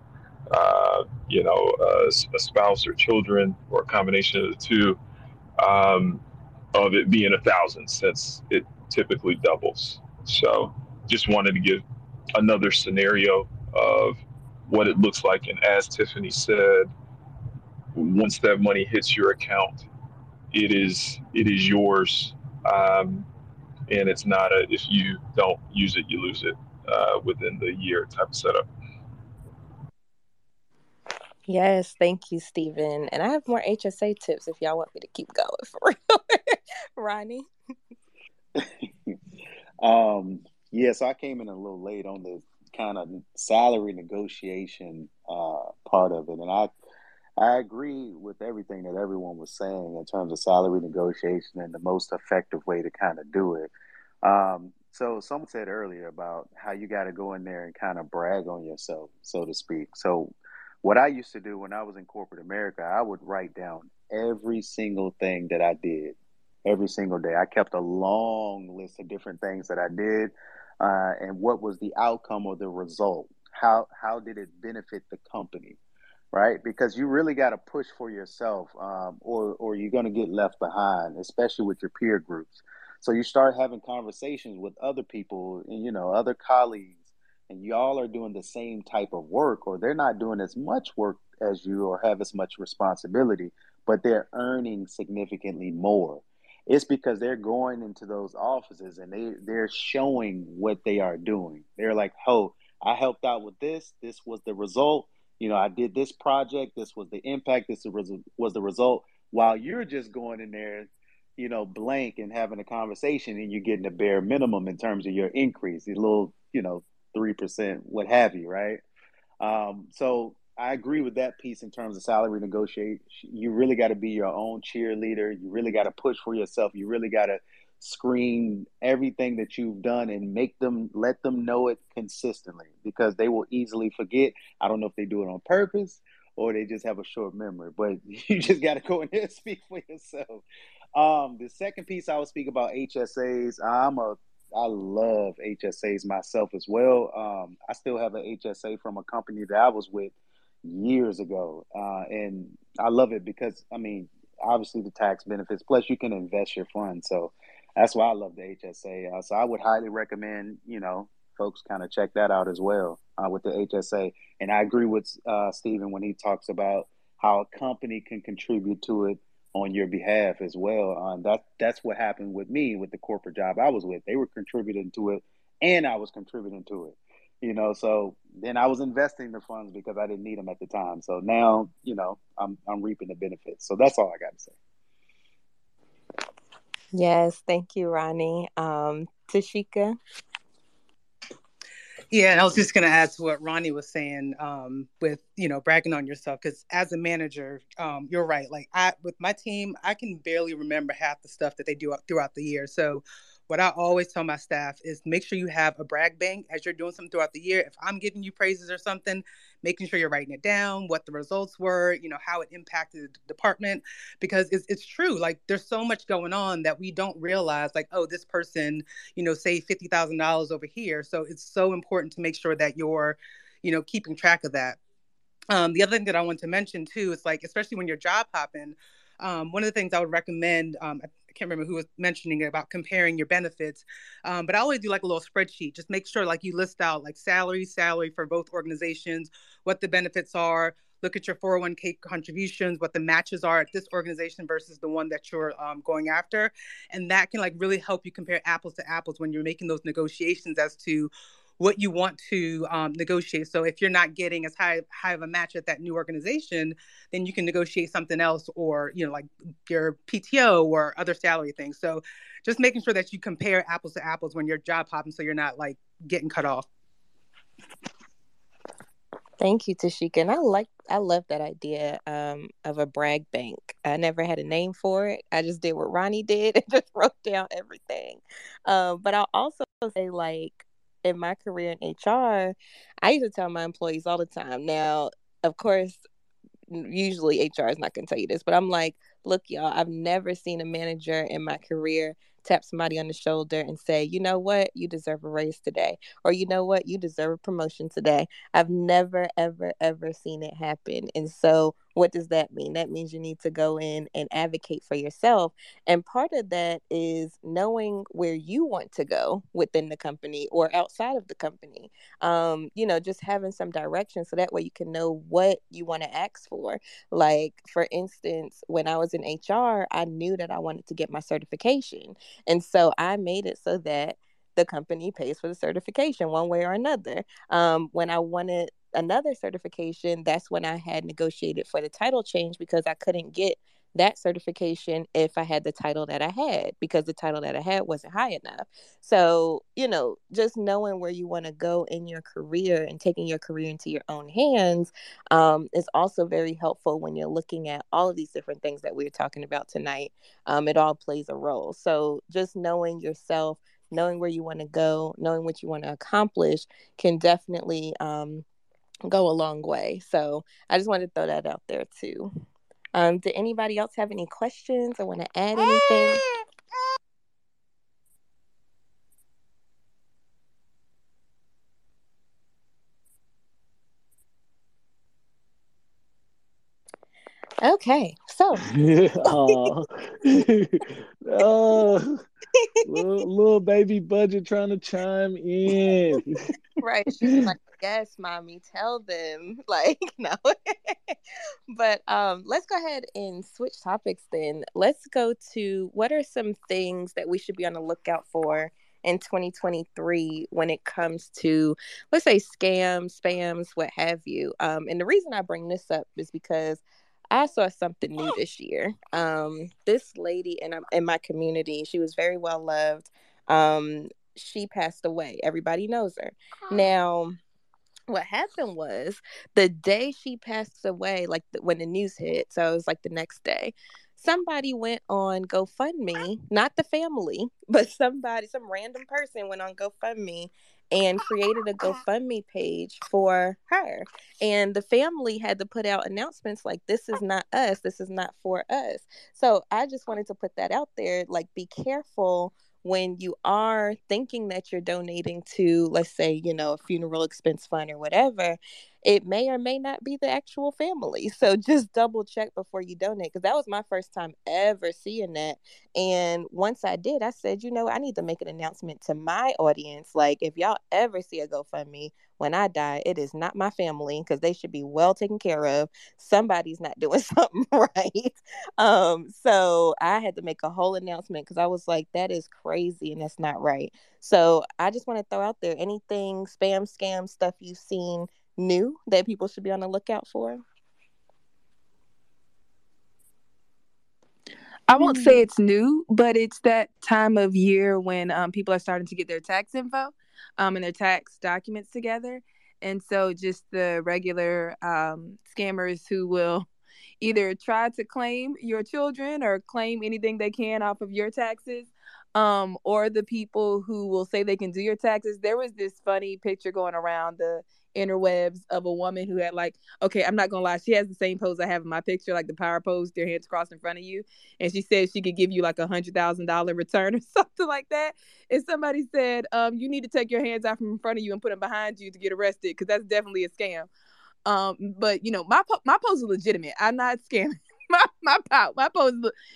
uh, you know a, a, spouse or children, or a combination of the two, um, of it being a thousand, since it typically doubles. So, just wanted to give another scenario of what it looks like. And as Tiffany said, once that money hits your account, it is it is yours, um, and it's not a if you don't use it, you lose it uh, within the year type of setup. Yes, thank you, Steven. And I have more HSA tips if y'all want me to keep going (laughs) for real. Ronnie. (laughs) um, yeah, so I came in a little late on the kind of salary negotiation uh, part of it, and I I agree with everything that everyone was saying in terms of salary negotiation and the most effective way to kind of do it. Um, so someone said earlier about how you got to go in there and kind of brag on yourself, so to speak. So what I used to do when I was in corporate America, I would write down every single thing that I did every single day. I kept a long list of different things that I did uh, and what was the outcome or the result? How how did it benefit the company? Right, because you really got to push for yourself, um, or or you're going to get left behind, especially with your peer groups. So you start having conversations with other people, and you know other colleagues, and y'all are doing the same type of work, or they're not doing as much work as you, or have as much responsibility, but they're earning significantly more it's because they're going into those offices and they they're showing what they are doing. They're like, "Oh, I helped out with this. This was the result. You know, I did this project. This was the impact. This was the result." While you're just going in there, you know, blank and having a conversation, and you're getting a bare minimum in terms of your increase, a little, you know, three percent, what have you, right? Um, so I agree with that piece in terms of salary negotiation. You really got to be your own cheerleader. You really got to push for yourself. You really got to scream everything that you've done and make them let them know it consistently because they will easily forget. I don't know if they do it on purpose or they just have a short memory, but (laughs) you just got to go in there and speak for yourself. Um, the second piece I will speak about HSAs. I'm a I love HSAs myself as well. Um, I still have an HSA from a company that I was with years ago, uh, and I love it because I mean, obviously the tax benefits. Plus, you can invest your funds, so that's why I love the HSA. Uh, so I would highly recommend you know folks kind of check that out as well uh, with the HSA. And I agree with uh, Steven when he talks about how a company can contribute to it on your behalf as well. Um, that that's what happened with me with the corporate job I was with. They were contributing to it, and I was contributing to it you know so then i was investing the funds because i didn't need them at the time. So now you know i'm i'm reaping the benefits. So that's all i got to say. Yes thank you ronnie. Um tashika? Yeah, I was just going to add to what Ronnie was saying um, with you know bragging on yourself because as a manager, um, you're right. Like I with my team, I can barely remember half the stuff that they do throughout the year. So what I always tell my staff is make sure you have a brag bank as you're doing something throughout the year. If I'm giving you praises or something, making sure you're writing it down, what the results were, you know, how it impacted the department, because it's, it's true. Like there's so much going on that we don't realize, like, oh, this person, you know, saved $50,000 over here. So it's so important to make sure that you're, you know, keeping track of that. Um, the other thing that I want to mention too is like, especially when you're job hopping, um, one of the things I would recommend, um, I can't remember who was mentioning it about comparing your benefits, um, but I always do like a little spreadsheet. Just make sure like you list out like salary, salary for both organizations, what the benefits are. look at your 401k contributions, what the matches are at this organization versus the one that you're um, going after. And that can like really help you compare apples to apples when you're making those negotiations as to what you want to um, negotiate. So if you're not getting as high high of a match at that new organization, then you can negotiate something else, or you know, like your PTO or other salary things. So just making sure that you compare apples to apples when you're job hopping, so you're not like getting cut off. Thank you, Tashika. And I like I love that idea um, of a brag bank. I never had a name for it. I just did what Ronnie did (laughs) and just wrote down everything. Um, but I'll also say like in my career in HR, I used to tell my employees all the time. Now, of course, usually HR is not going to tell you this, but I'm like, look, y'all, I've never seen a manager in my career tap somebody on the shoulder and say, you know what, you deserve a raise today, or you know what, you deserve a promotion today. I've never, ever, ever seen it happen. And so, what does that mean? That means you need to go in and advocate for yourself. And part of that is knowing where you want to go within the company or outside of the company. Um, you know, just having some direction so that way you can know what you want to ask for. Like, for instance, when I was in HR, I knew that I wanted to get my certification. And so I made it so that the company pays for the certification one way or another. Um, when I wanted another certification, that's when I had negotiated for the title change because I couldn't get that certification if I had the title that I had because the title that I had wasn't high enough. So, you know, just knowing where you want to go in your career and taking your career into your own hands um, is also very helpful when you're looking at all of these different things that we're talking about tonight. Um, it all plays a role. So, just knowing yourself, knowing where you want to go, knowing what you want to accomplish can definitely um, go a long way. So, I just wanted to throw that out there too. Um, did anybody else have any questions or want to add anything? Okay, so (laughs) oh, (laughs) oh little, little baby budget trying to chime in. (laughs) right, she's like, "Yes, mommy, tell them." (laughs) Like, (laughs) no, but um, let's go ahead and switch topics. Then let's go to what are some things that we should be on the lookout for in 2023 when it comes to let's say scams spams what have you um, and the reason i bring this up is because I saw something new this year. Um, this lady in um, in my community, she was very well loved. Um, she passed away. Everybody knows her. Now, what happened was the day she passed away, like the, when the news hit, so it was like the next day. Somebody went on GoFundMe, (gasps) not the family, (laughs) but somebody, some random person went on GoFundMe and created a (gasps) GoFundMe page for her. And the family had to put out announcements like, this is not us, this is not for us. So I just wanted to put that out there like, be careful when you are thinking that you're donating to, let's say, you know, a funeral expense fund or whatever, it may or may not be the actual family. So just double check before you donate because that was my first time ever seeing that. And once I did, I said, you know, I need to make an announcement to my audience. Like, if y'all ever see a GoFundMe when I die, it is not my family because they should be well taken care of. Somebody's not doing (laughs) something right. Um, so I had to make a whole announcement because I was like, that is crazy and that's not right. So I just want to throw out there anything spam, scam stuff you've seen new that people should be on the lookout for? I won't say it's new, but it's that time of year when um, people are starting to get their tax info um, and their tax documents together. And so, just the regular um, scammers who will (laughs) either try to claim your children or claim anything they can off of your taxes, um, or the people who will say they can do your taxes. There was this funny picture going around the interwebs of a woman who had like, okay, I'm not gonna lie, she has the same pose I have in my picture, like the power pose, their hands crossed in front of you, and she said she could give you like a hundred thousand dollar return (laughs) or something like that. And somebody said, um, you need to take your hands out from in front of you and put them behind you to get arrested because that's definitely a scam. Um, but you know, my po- my pose is legitimate. I'm not scamming. (laughs) my my pout, my pose,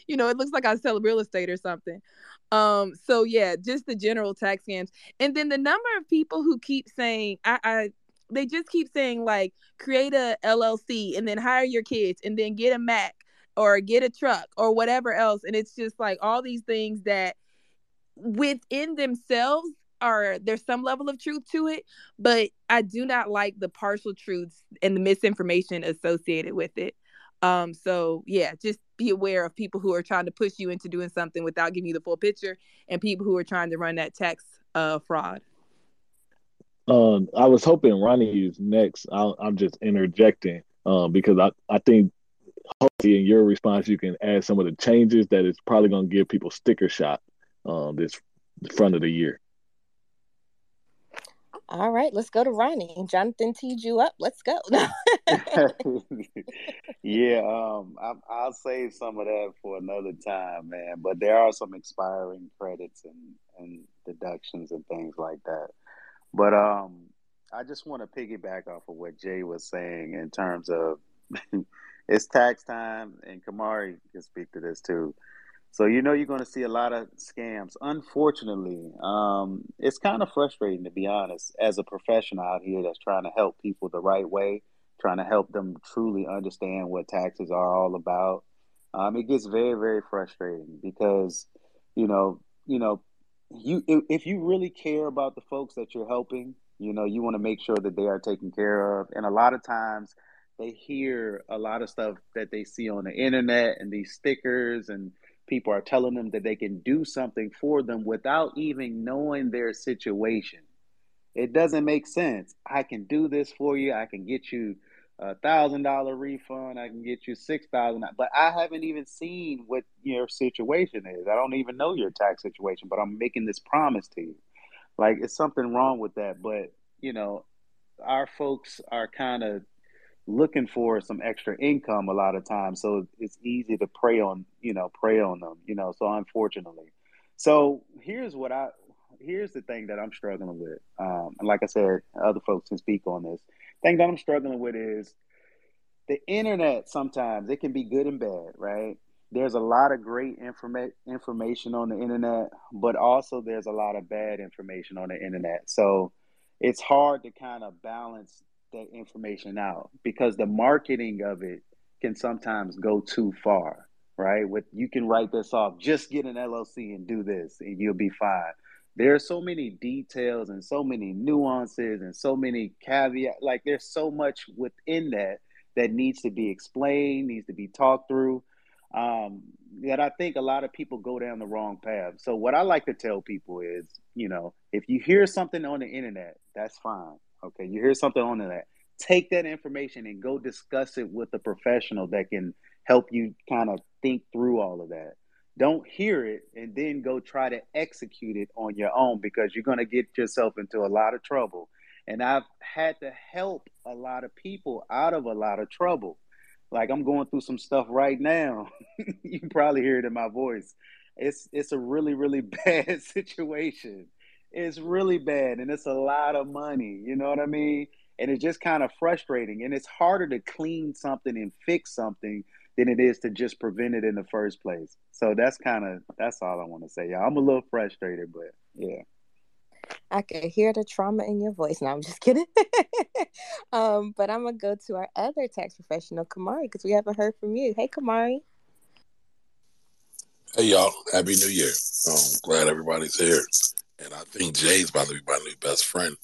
you know, it looks like I sell real estate or something. Um, so yeah, just the general tax scams, and then the number of people who keep saying, I, I they just keep saying like create a LLC and then hire your kids and then get a Mac or get a truck or whatever else. And it's just like all these things that within themselves are there's some level of truth to it but I do not like the partial truths and the misinformation associated with it. Um so yeah just be aware of people who are trying to push you into doing something without giving you the full picture and people who are trying to run that tax uh fraud Um, I was hoping Ronnie is next. I'll, I'm just interjecting um, because I, I think hopefully in your response you can add some of the changes that is probably going to give people sticker shock um, this front of the year. All right, let's go to Ronnie. Jonathan teed you up. Let's go. (laughs) yeah, um, I, I'll save some of that for another time, man. But there are some expiring credits and, and deductions and things like that. But um, I just want to piggyback off of what Jay was saying in terms of (laughs) it's tax time, and Camari can speak to this too. So you know you're going to see a lot of scams. Unfortunately, um, it's kind of frustrating to be honest, as a professional out here that's trying to help people the right way, trying to help them truly understand what taxes are all about. Um, it gets very, very frustrating because, you know, you know, you if, you really care about the folks that you're helping, you know, you want to make sure that they are taken care of. And a lot of times, they hear a lot of stuff that they see on the internet and these stickers and people are telling them that they can do something for them without even knowing their situation. It doesn't make sense. I can do this for you. I can get you a thousand dollar refund. I can get you six thousand, but I haven't even seen what your situation is. I don't even know your tax situation, but I'm making this promise to you. Like it's something wrong with that. But you know, our folks are kind of looking for some extra income a lot of times, so it's easy to prey on you know prey on them. You know, so unfortunately, so here's what I here's the thing that I'm struggling with. Um, and like I said, other folks can speak on this. Thing that I'm struggling with is the internet. Sometimes it can be good and bad, right? There's a lot of great informa- information on the internet, but also there's a lot of bad information on the internet. So it's hard to kind of balance that information out because the marketing of it can sometimes go too far, right? With you can write this off, just get an LLC and do this, and you'll be fine. There are so many details and so many nuances and so many caveats. Like there's so much within that that needs to be explained, needs to be talked through. Um, that I think a lot of people go down the wrong path. So what I like to tell people is, you know, if you hear something on the internet, that's fine. Okay, you hear something on the internet, take that information and go discuss it with a professional that can help you kind of think through all of that. Don't hear it and then go try to execute it on your own because you're going to get yourself into a lot of trouble. And I've had to help a lot of people out of a lot of trouble. Like I'm going through some stuff right now. (laughs) you can probably hear it in my voice. It's it's a really really (laughs) bad situation. It's really bad and it's a lot of money, you know what I mean? And it's just kind of frustrating and it's harder to clean something and fix something than it is to just prevent it in the first place. So that's kind of that's all I want to say. Yeah, I'm a little frustrated, but yeah. I can hear the trauma in your voice. No, I'm just kidding. (laughs) um, but I'm gonna go to our other tax professional, Camari, because we haven't heard from you. Hey, Camari. Hey y'all, happy New Year! I'm glad everybody's here, and I think Jay's about to be my new best friend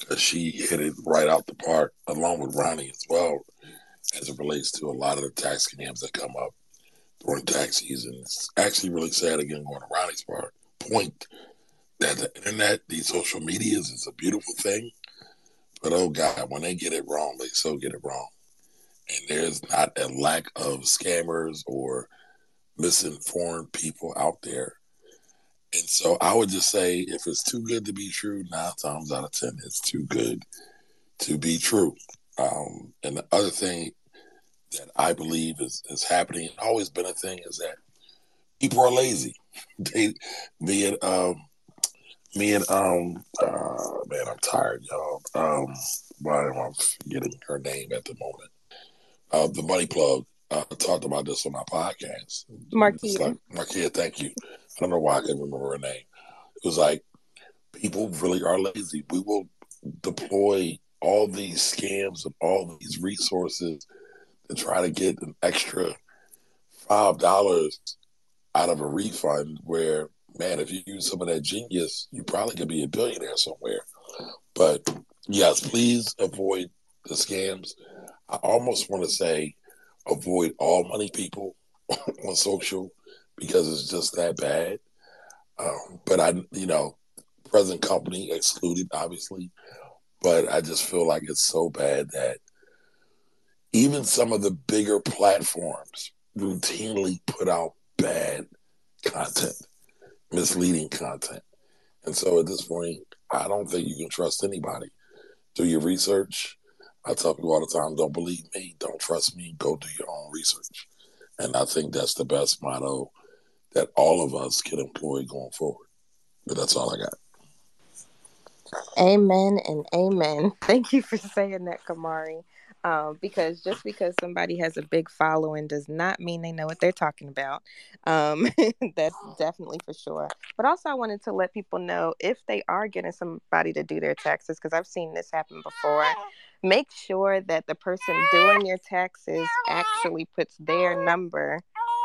because she hit it right out the park, along with Ronnie as well, as it relates to a lot of the tax scams that come up during tax season. It's actually really sad again going to Ronnie's part point that the internet, these social medias, is a beautiful thing, but oh god, when they get it wrong, they so get it wrong, and there's not a lack of scammers or misinformed people out there. And so I would just say if it's too good to be true, nine times out of ten, it's too good to be true. Um, and the other thing that I believe is, is happening, and always been a thing, is that people are lazy. (laughs) they, me and um, me and um, uh, man, I'm tired, y'all. Um, why am I forgetting her name at the moment? Uh, the money plug. Uh, I talked about this on my podcast. Markia. Like, Markia, thank you. I don't know why I can't remember her name. It was like people really are lazy. We will deploy all these scams and all these resources to try to get an extra five dollars out of a refund where man if you use some of that genius you probably could be a billionaire somewhere. But yes please avoid the scams. I almost want to say avoid all money people (laughs) on social because it's just that bad. Um, but i you know present company excluded obviously. But i just feel like it's so bad that even some of the bigger platforms routinely put out bad content, misleading content. And so at this point, I don't think you can trust anybody. Do your research. I tell people all the time, don't believe me, don't trust me, go do your own research. And I think that's the best motto that all of us can employ going forward. But that's all I got. Amen and amen. Thank you for saying that, Camari um, because just because somebody has a big following does not mean they know what they're talking about. Um, (laughs) that's definitely for sure. But also, I wanted to let people know if they are getting somebody to do their taxes, because I've seen this happen before. Make sure that the person doing your taxes actually puts their number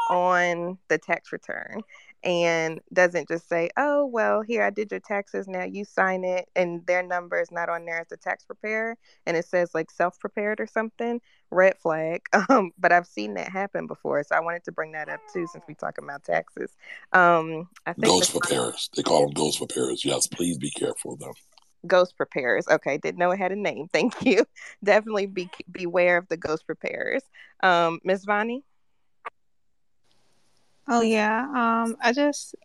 on the tax return and doesn't just say, "Oh, well, here I did your taxes. Now you sign it," and their number is not on there as the tax preparer, and it says like self-prepared or something. Red flag. (laughs) Um, but I've seen that happen before, so I wanted to bring that up too, since we talk about taxes. Um, I think ghost preparers. They call them ghost preparers. Yes, please be careful of them. Ghost preparers. Okay, didn't know it had a name. (laughs) Thank you. Definitely be beware of the ghost preparers. Um, Miss Vonnie. Oh yeah. Um, I just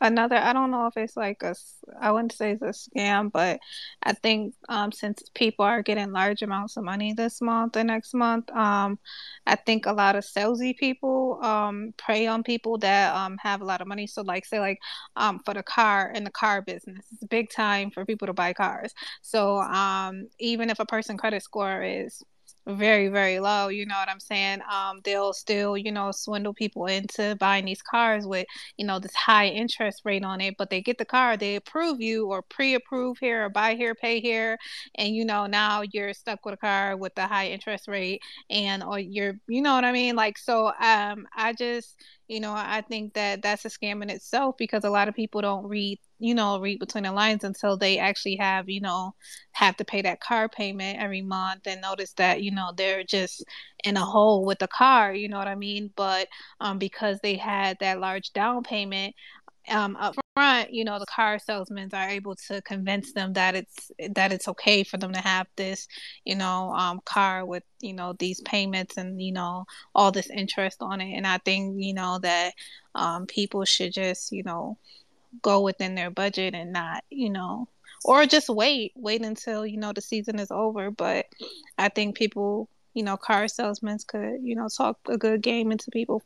another. I don't know if it's like a. I wouldn't say it's a scam, but I think um, since people are getting large amounts of money this month and next month, um, I think a lot of salesy people um prey on people that um have a lot of money. So like say like um for the car in the car business, it's big time for people to buy cars. So um even if a person credit score is very very low you know what i'm saying? Um they'll still you know swindle people into buying these cars with you know this high interest rate on it but they get the car they approve you or pre-approve here or buy here pay here and you know now you're stuck with a car with the high interest rate and or you're you know what i mean? Like so um i just you know i think that that's a scam in itself because a lot of people don't read you know read between the lines until they actually have you know have to pay that car payment every month and notice that you know they're just in a hole with the car you know what i mean but um because they had that large down payment um, up front, you know, the car salesmen are able to convince them that it's that it's okay for them to have this, you know, um, car with you know these payments and you know all this interest on it. And I think you know that um, people should just you know go within their budget and not you know or just wait wait until you know the season is over. But I think people you know car salesmen could you know talk a good game into people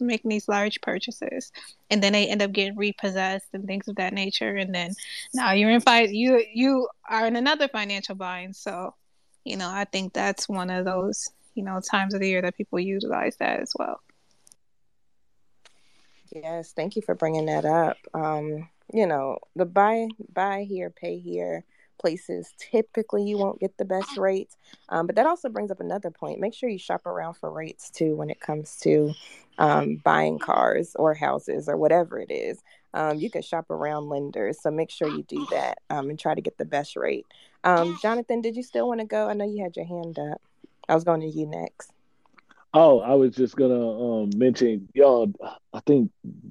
making these large purchases. And then they end up getting repossessed and things of that nature. And then now you're in fight you you are in another financial bind. So you know i think that's one of those you know times of the year that people utilize that as well yes thank you for bringing that up. Um you know the buy buy here pay here places typically you won't get the best rates. Um, but that also brings up another point. Make sure you shop around for rates too when it comes to um, buying cars or houses or whatever it is. Um, you can shop around lenders so make sure you do that um, and try to get the best rate. Um, jonathan did you still want to go? I know you had your hand up. I was going to you next Oh, I was just gonna um, mention, y'all. I think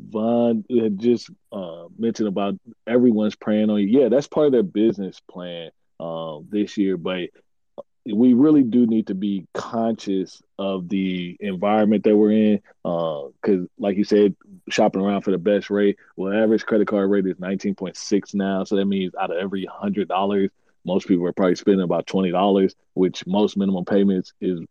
Von had just uh, mentioned about everyone's praying on you. Yeah, that's part of their business plan um, this year. But we really do need to be conscious of the environment that we're in. Because, uh, like you said, shopping around for the best rate. Well, average credit card rate is nineteen point six now. So that means out of every hundred dollars, most people are probably spending about twenty dollars, which most minimum payments is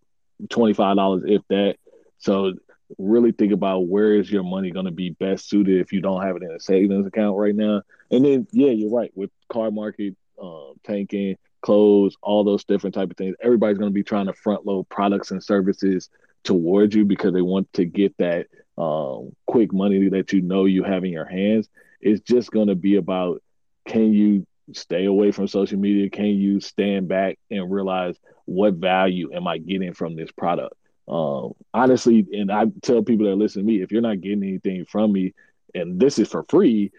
$25 if that. So really think about where is your money going to be best suited if you don't have it in a savings account right now. And then yeah, you're right with car market um, tanking, clothes, all those different type of things. Everybody's going to be trying to front load products and services towards you because they want to get that um, quick money that you know you have in your hands. It's just going to be about can you stay away from social media? Can you stand back and realize what value am I getting from this product? Um, honestly, and I tell people that listen to me, if you're not getting anything from me, and this is for free,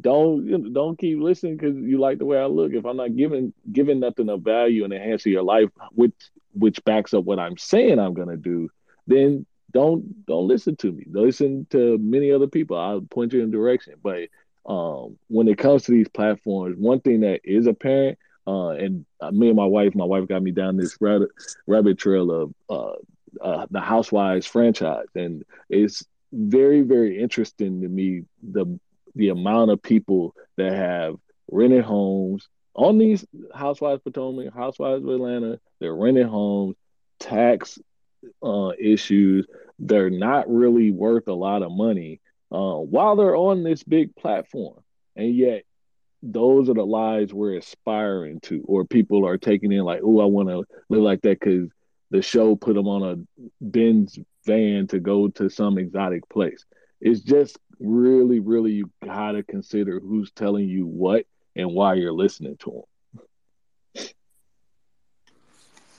don't don't keep listening because you like the way I look. If I'm not giving giving nothing of value and enhancing your life, which which backs up what I'm saying I'm gonna do, then don't don't listen to me. Listen to many other people. I'll point you in direction. But um, when it comes to these platforms, one thing that is apparent, uh, and me and my wife, my wife got me down this rabbit rabbit trail of uh, uh, the Housewives franchise, and it's very very interesting to me the the amount of people that have rented homes on these Housewives Potomac, Housewives of Atlanta. They're renting homes, tax uh, issues. They're not really worth a lot of money uh, while they're on this big platform, and yet those are the lives we're aspiring to, or people are taking in like, oh, I want to live like that because the show put them on a Benz van to go to some exotic place. It's just really, really, you gotta consider who's telling you what and why you're listening to them.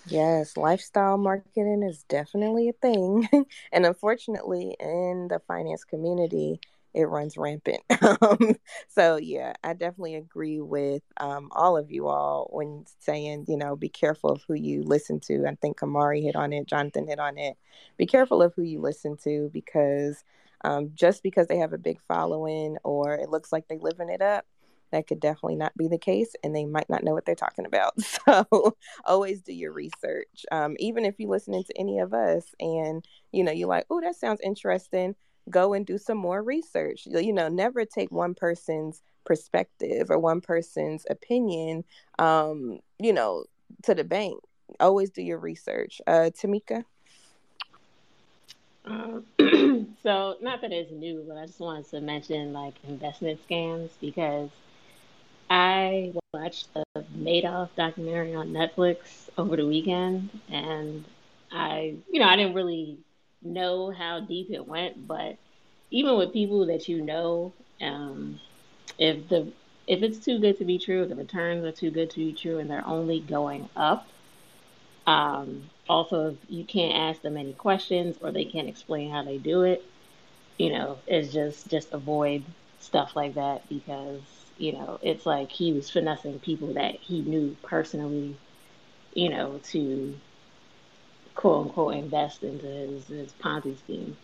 Yes, lifestyle marketing is definitely a thing. (laughs) and unfortunately, in the finance community, it runs rampant. um, (laughs) so yeah, I definitely agree with um, all of you all when saying, you know, be careful of who you listen to. I think Camari hit on it, Jonathan hit on it. Be careful of who you listen to because um, just because they have a big following or it looks like they're living it up, that could definitely not be the case and they might not know what they're talking about (laughs) so always do your research um, even if you're listening to any of us and you know you're like oh that sounds interesting go and do some more research. You know, never take one person's perspective or one person's opinion, um, you know, to the bank. Always do your research. Uh, Tamika? Um, (clears throat) so, not that it's new, but I just wanted to mention like investment scams because I watched the Madoff documentary on Netflix over the weekend, and I, you know, I didn't really know how deep it went, but even with people that you know, um, if the if it's too good to be true, if the returns are too good to be true, and they're only going up. Um, also, if you can't ask them any questions or they can't explain how they do it, you know, it's just just avoid stuff like that because you know it's like he was finessing people that he knew personally, you know, to quote unquote invest into his, his Ponzi scheme.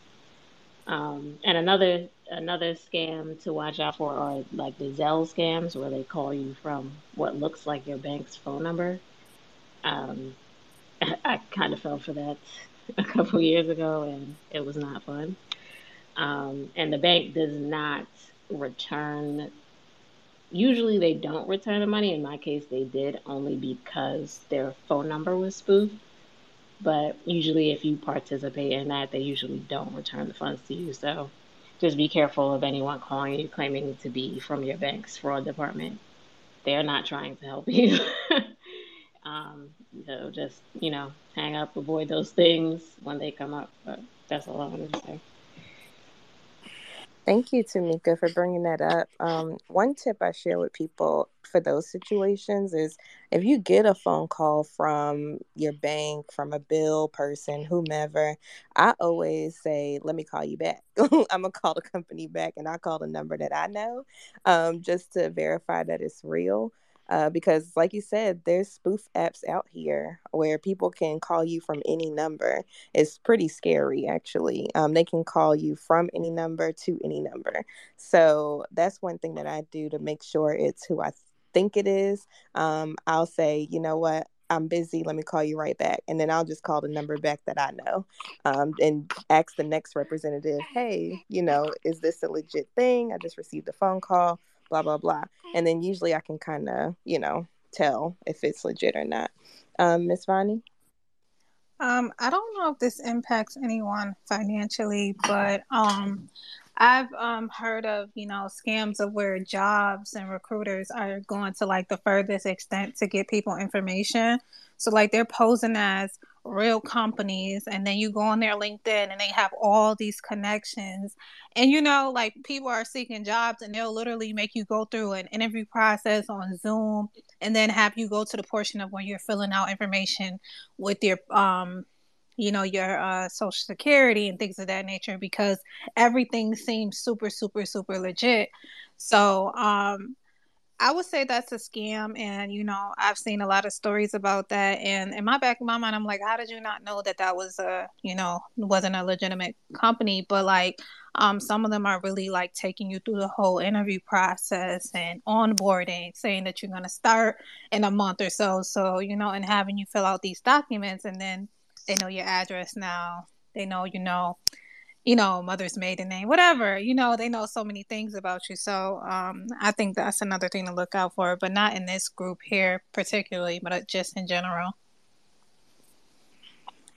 Um, and another another scam to watch out for are like the Zelle scams, where they call you from what looks like your bank's phone number. Um, (laughs) I, kind of fell for that (laughs) a couple years ago, and it was not fun. Um, and the bank does not return. Usually, they don't return the money. In my case, they did only because their phone number was spoofed. But usually, if you participate in that, they usually don't return the funds to you. So just be careful of anyone calling you claiming to be from your bank's fraud department. They're not trying to help you. (laughs) um, so just, you know, hang up, avoid those things when they come up. But that's all I wanted to say. Thank you, Tamika, for bringing that up. Um, one tip I share with people for those situations is if you get a phone call from your bank, from a bill person, whomever, I always say, let me call you back. (laughs) I'm going to call the company back and I call the number that I know um, just to verify that it's real uh, because like you said there's spoof apps out here where people can call you from any number it's pretty scary actually um, they can call you from any number to any number so that's one thing that i do to make sure it's who i think it is um, i'll say you know what I'm busy. Let me call you right back. And then I'll just call the number back that I know um, and ask the next representative, hey, you know, is this a legit thing? I just received a phone call blah blah blah and then usually i can kind of you know tell if it's legit or not um miss Vonnie? um i don't know if this impacts anyone financially but um I've um, heard of you know scams of where jobs and recruiters are going to like the furthest extent to get people information. So like they're posing as real companies and then you go on their linkedin and they have all these connections. And you know like people are seeking jobs and they'll literally make you go through an interview process on zoom and then have you go to the portion of when you're filling out information with your um you know your uh, social security and things of that nature because everything seems super super super legit. So um I would say that's a scam, and you know, I've seen a lot of stories about that. And in my back of my mind, I'm like, how did you not know that that was a, you know, wasn't a legitimate company? But like, um, some of them are really like taking you through the whole interview process and onboarding, saying that you're gonna start in a month or so. So you know, and having you fill out these documents, and then they know your address now. They know, you know, you know, mother's maiden name, whatever. You know, they know so many things about you. So um, I think that's another thing to look out for, but not in this group here particularly, but just in general.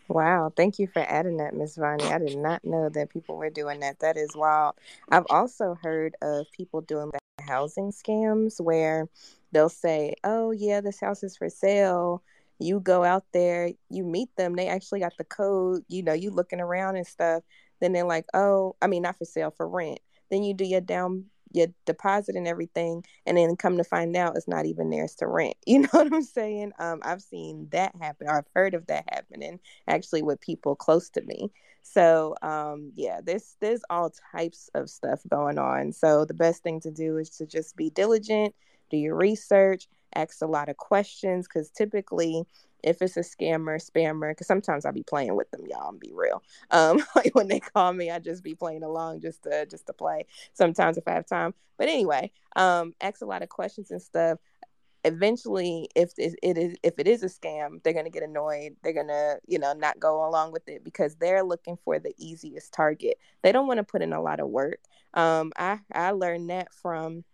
Wow, thank you for adding that, Miss Vonnie. I did not know that people were doing that. That is wild. I've also heard of people doing housing scams where they'll say, "Oh yeah, this house is for sale." You go out there, you meet them. They actually got the code. You know, you looking around and stuff then they're like, oh, I mean, not for sale, for rent. Then you do your down, your deposit and everything, and then come to find out it's not even theirs to rent. (laughs) You know what I'm saying? Um, I've seen that happen. Or I've heard of that happening actually with people close to me. So um, yeah, there's there's all types of stuff going on. So the best thing to do is to just be diligent, do your research, ask a lot of questions, because typically if it's a scammer, spammer, because sometimes I'll be playing with them, y'all, and be real. Um, (laughs) like when they call me, I just be playing along just to just to play. Sometimes if I have time, but anyway, um, ask a lot of questions and stuff. Eventually, if it is if it is a scam, they're gonna get annoyed. They're gonna you know not go along with it because they're looking for the easiest target. They don't want to put in a lot of work. Um, I I learned that from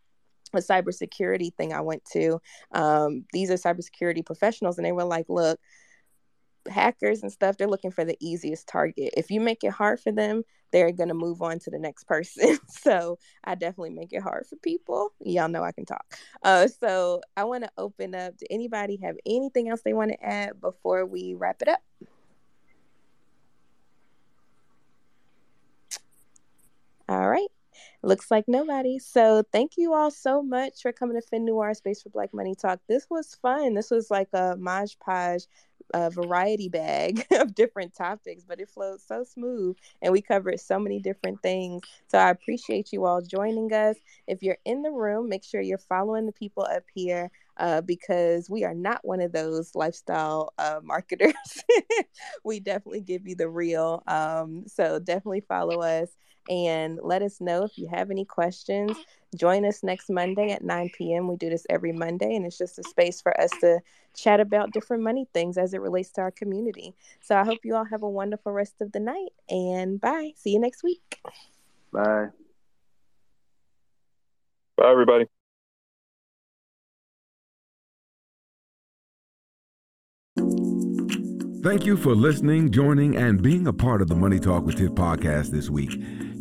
a cybersecurity thing I went to. Um, these are cybersecurity professionals, and they were like, look, hackers and stuff, they're looking for the easiest target. If you make it hard for them, they're going to move on to the next person. (laughs) so I definitely make it hard for people. Y'all know I can talk. Uh, so I want to open up. Do anybody have anything else they want to add before we wrap it up? All right. Looks like nobody. So thank you all so much for coming to FinNoir Space for Black Money Talk. This was fun. This was like a Maj Podge a variety bag (laughs) of different topics, but it flowed so smooth and we covered so many different things. So I appreciate you all joining us. If you're in the room, make sure you're following the people up here uh, because we are not one of those lifestyle uh, marketers. (laughs) we definitely give you the real. Um, so definitely follow us and let us know if you have any questions. Join us next Monday at 9 p.m. We do this every Monday, and it's just a space for us to chat about different money things as it relates to our community. So I hope you all have a wonderful rest of the night, and bye. See you next week. Bye. Bye, everybody. Thank you for listening, joining, and being a part of the Money Talk with Tiff podcast this week.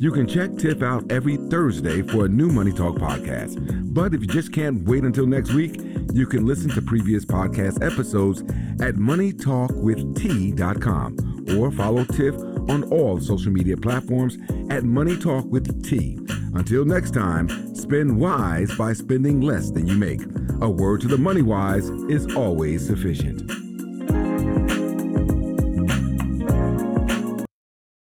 You can check Tiff out every Thursday for a new Money Talk podcast. But if you just can't wait until next week, you can listen to previous podcast episodes at moneytalkwitht.com or follow Tiff on all social media platforms at Money Talk with T. Until next time, spend wise by spending less than you make. A word to the money wise is always sufficient.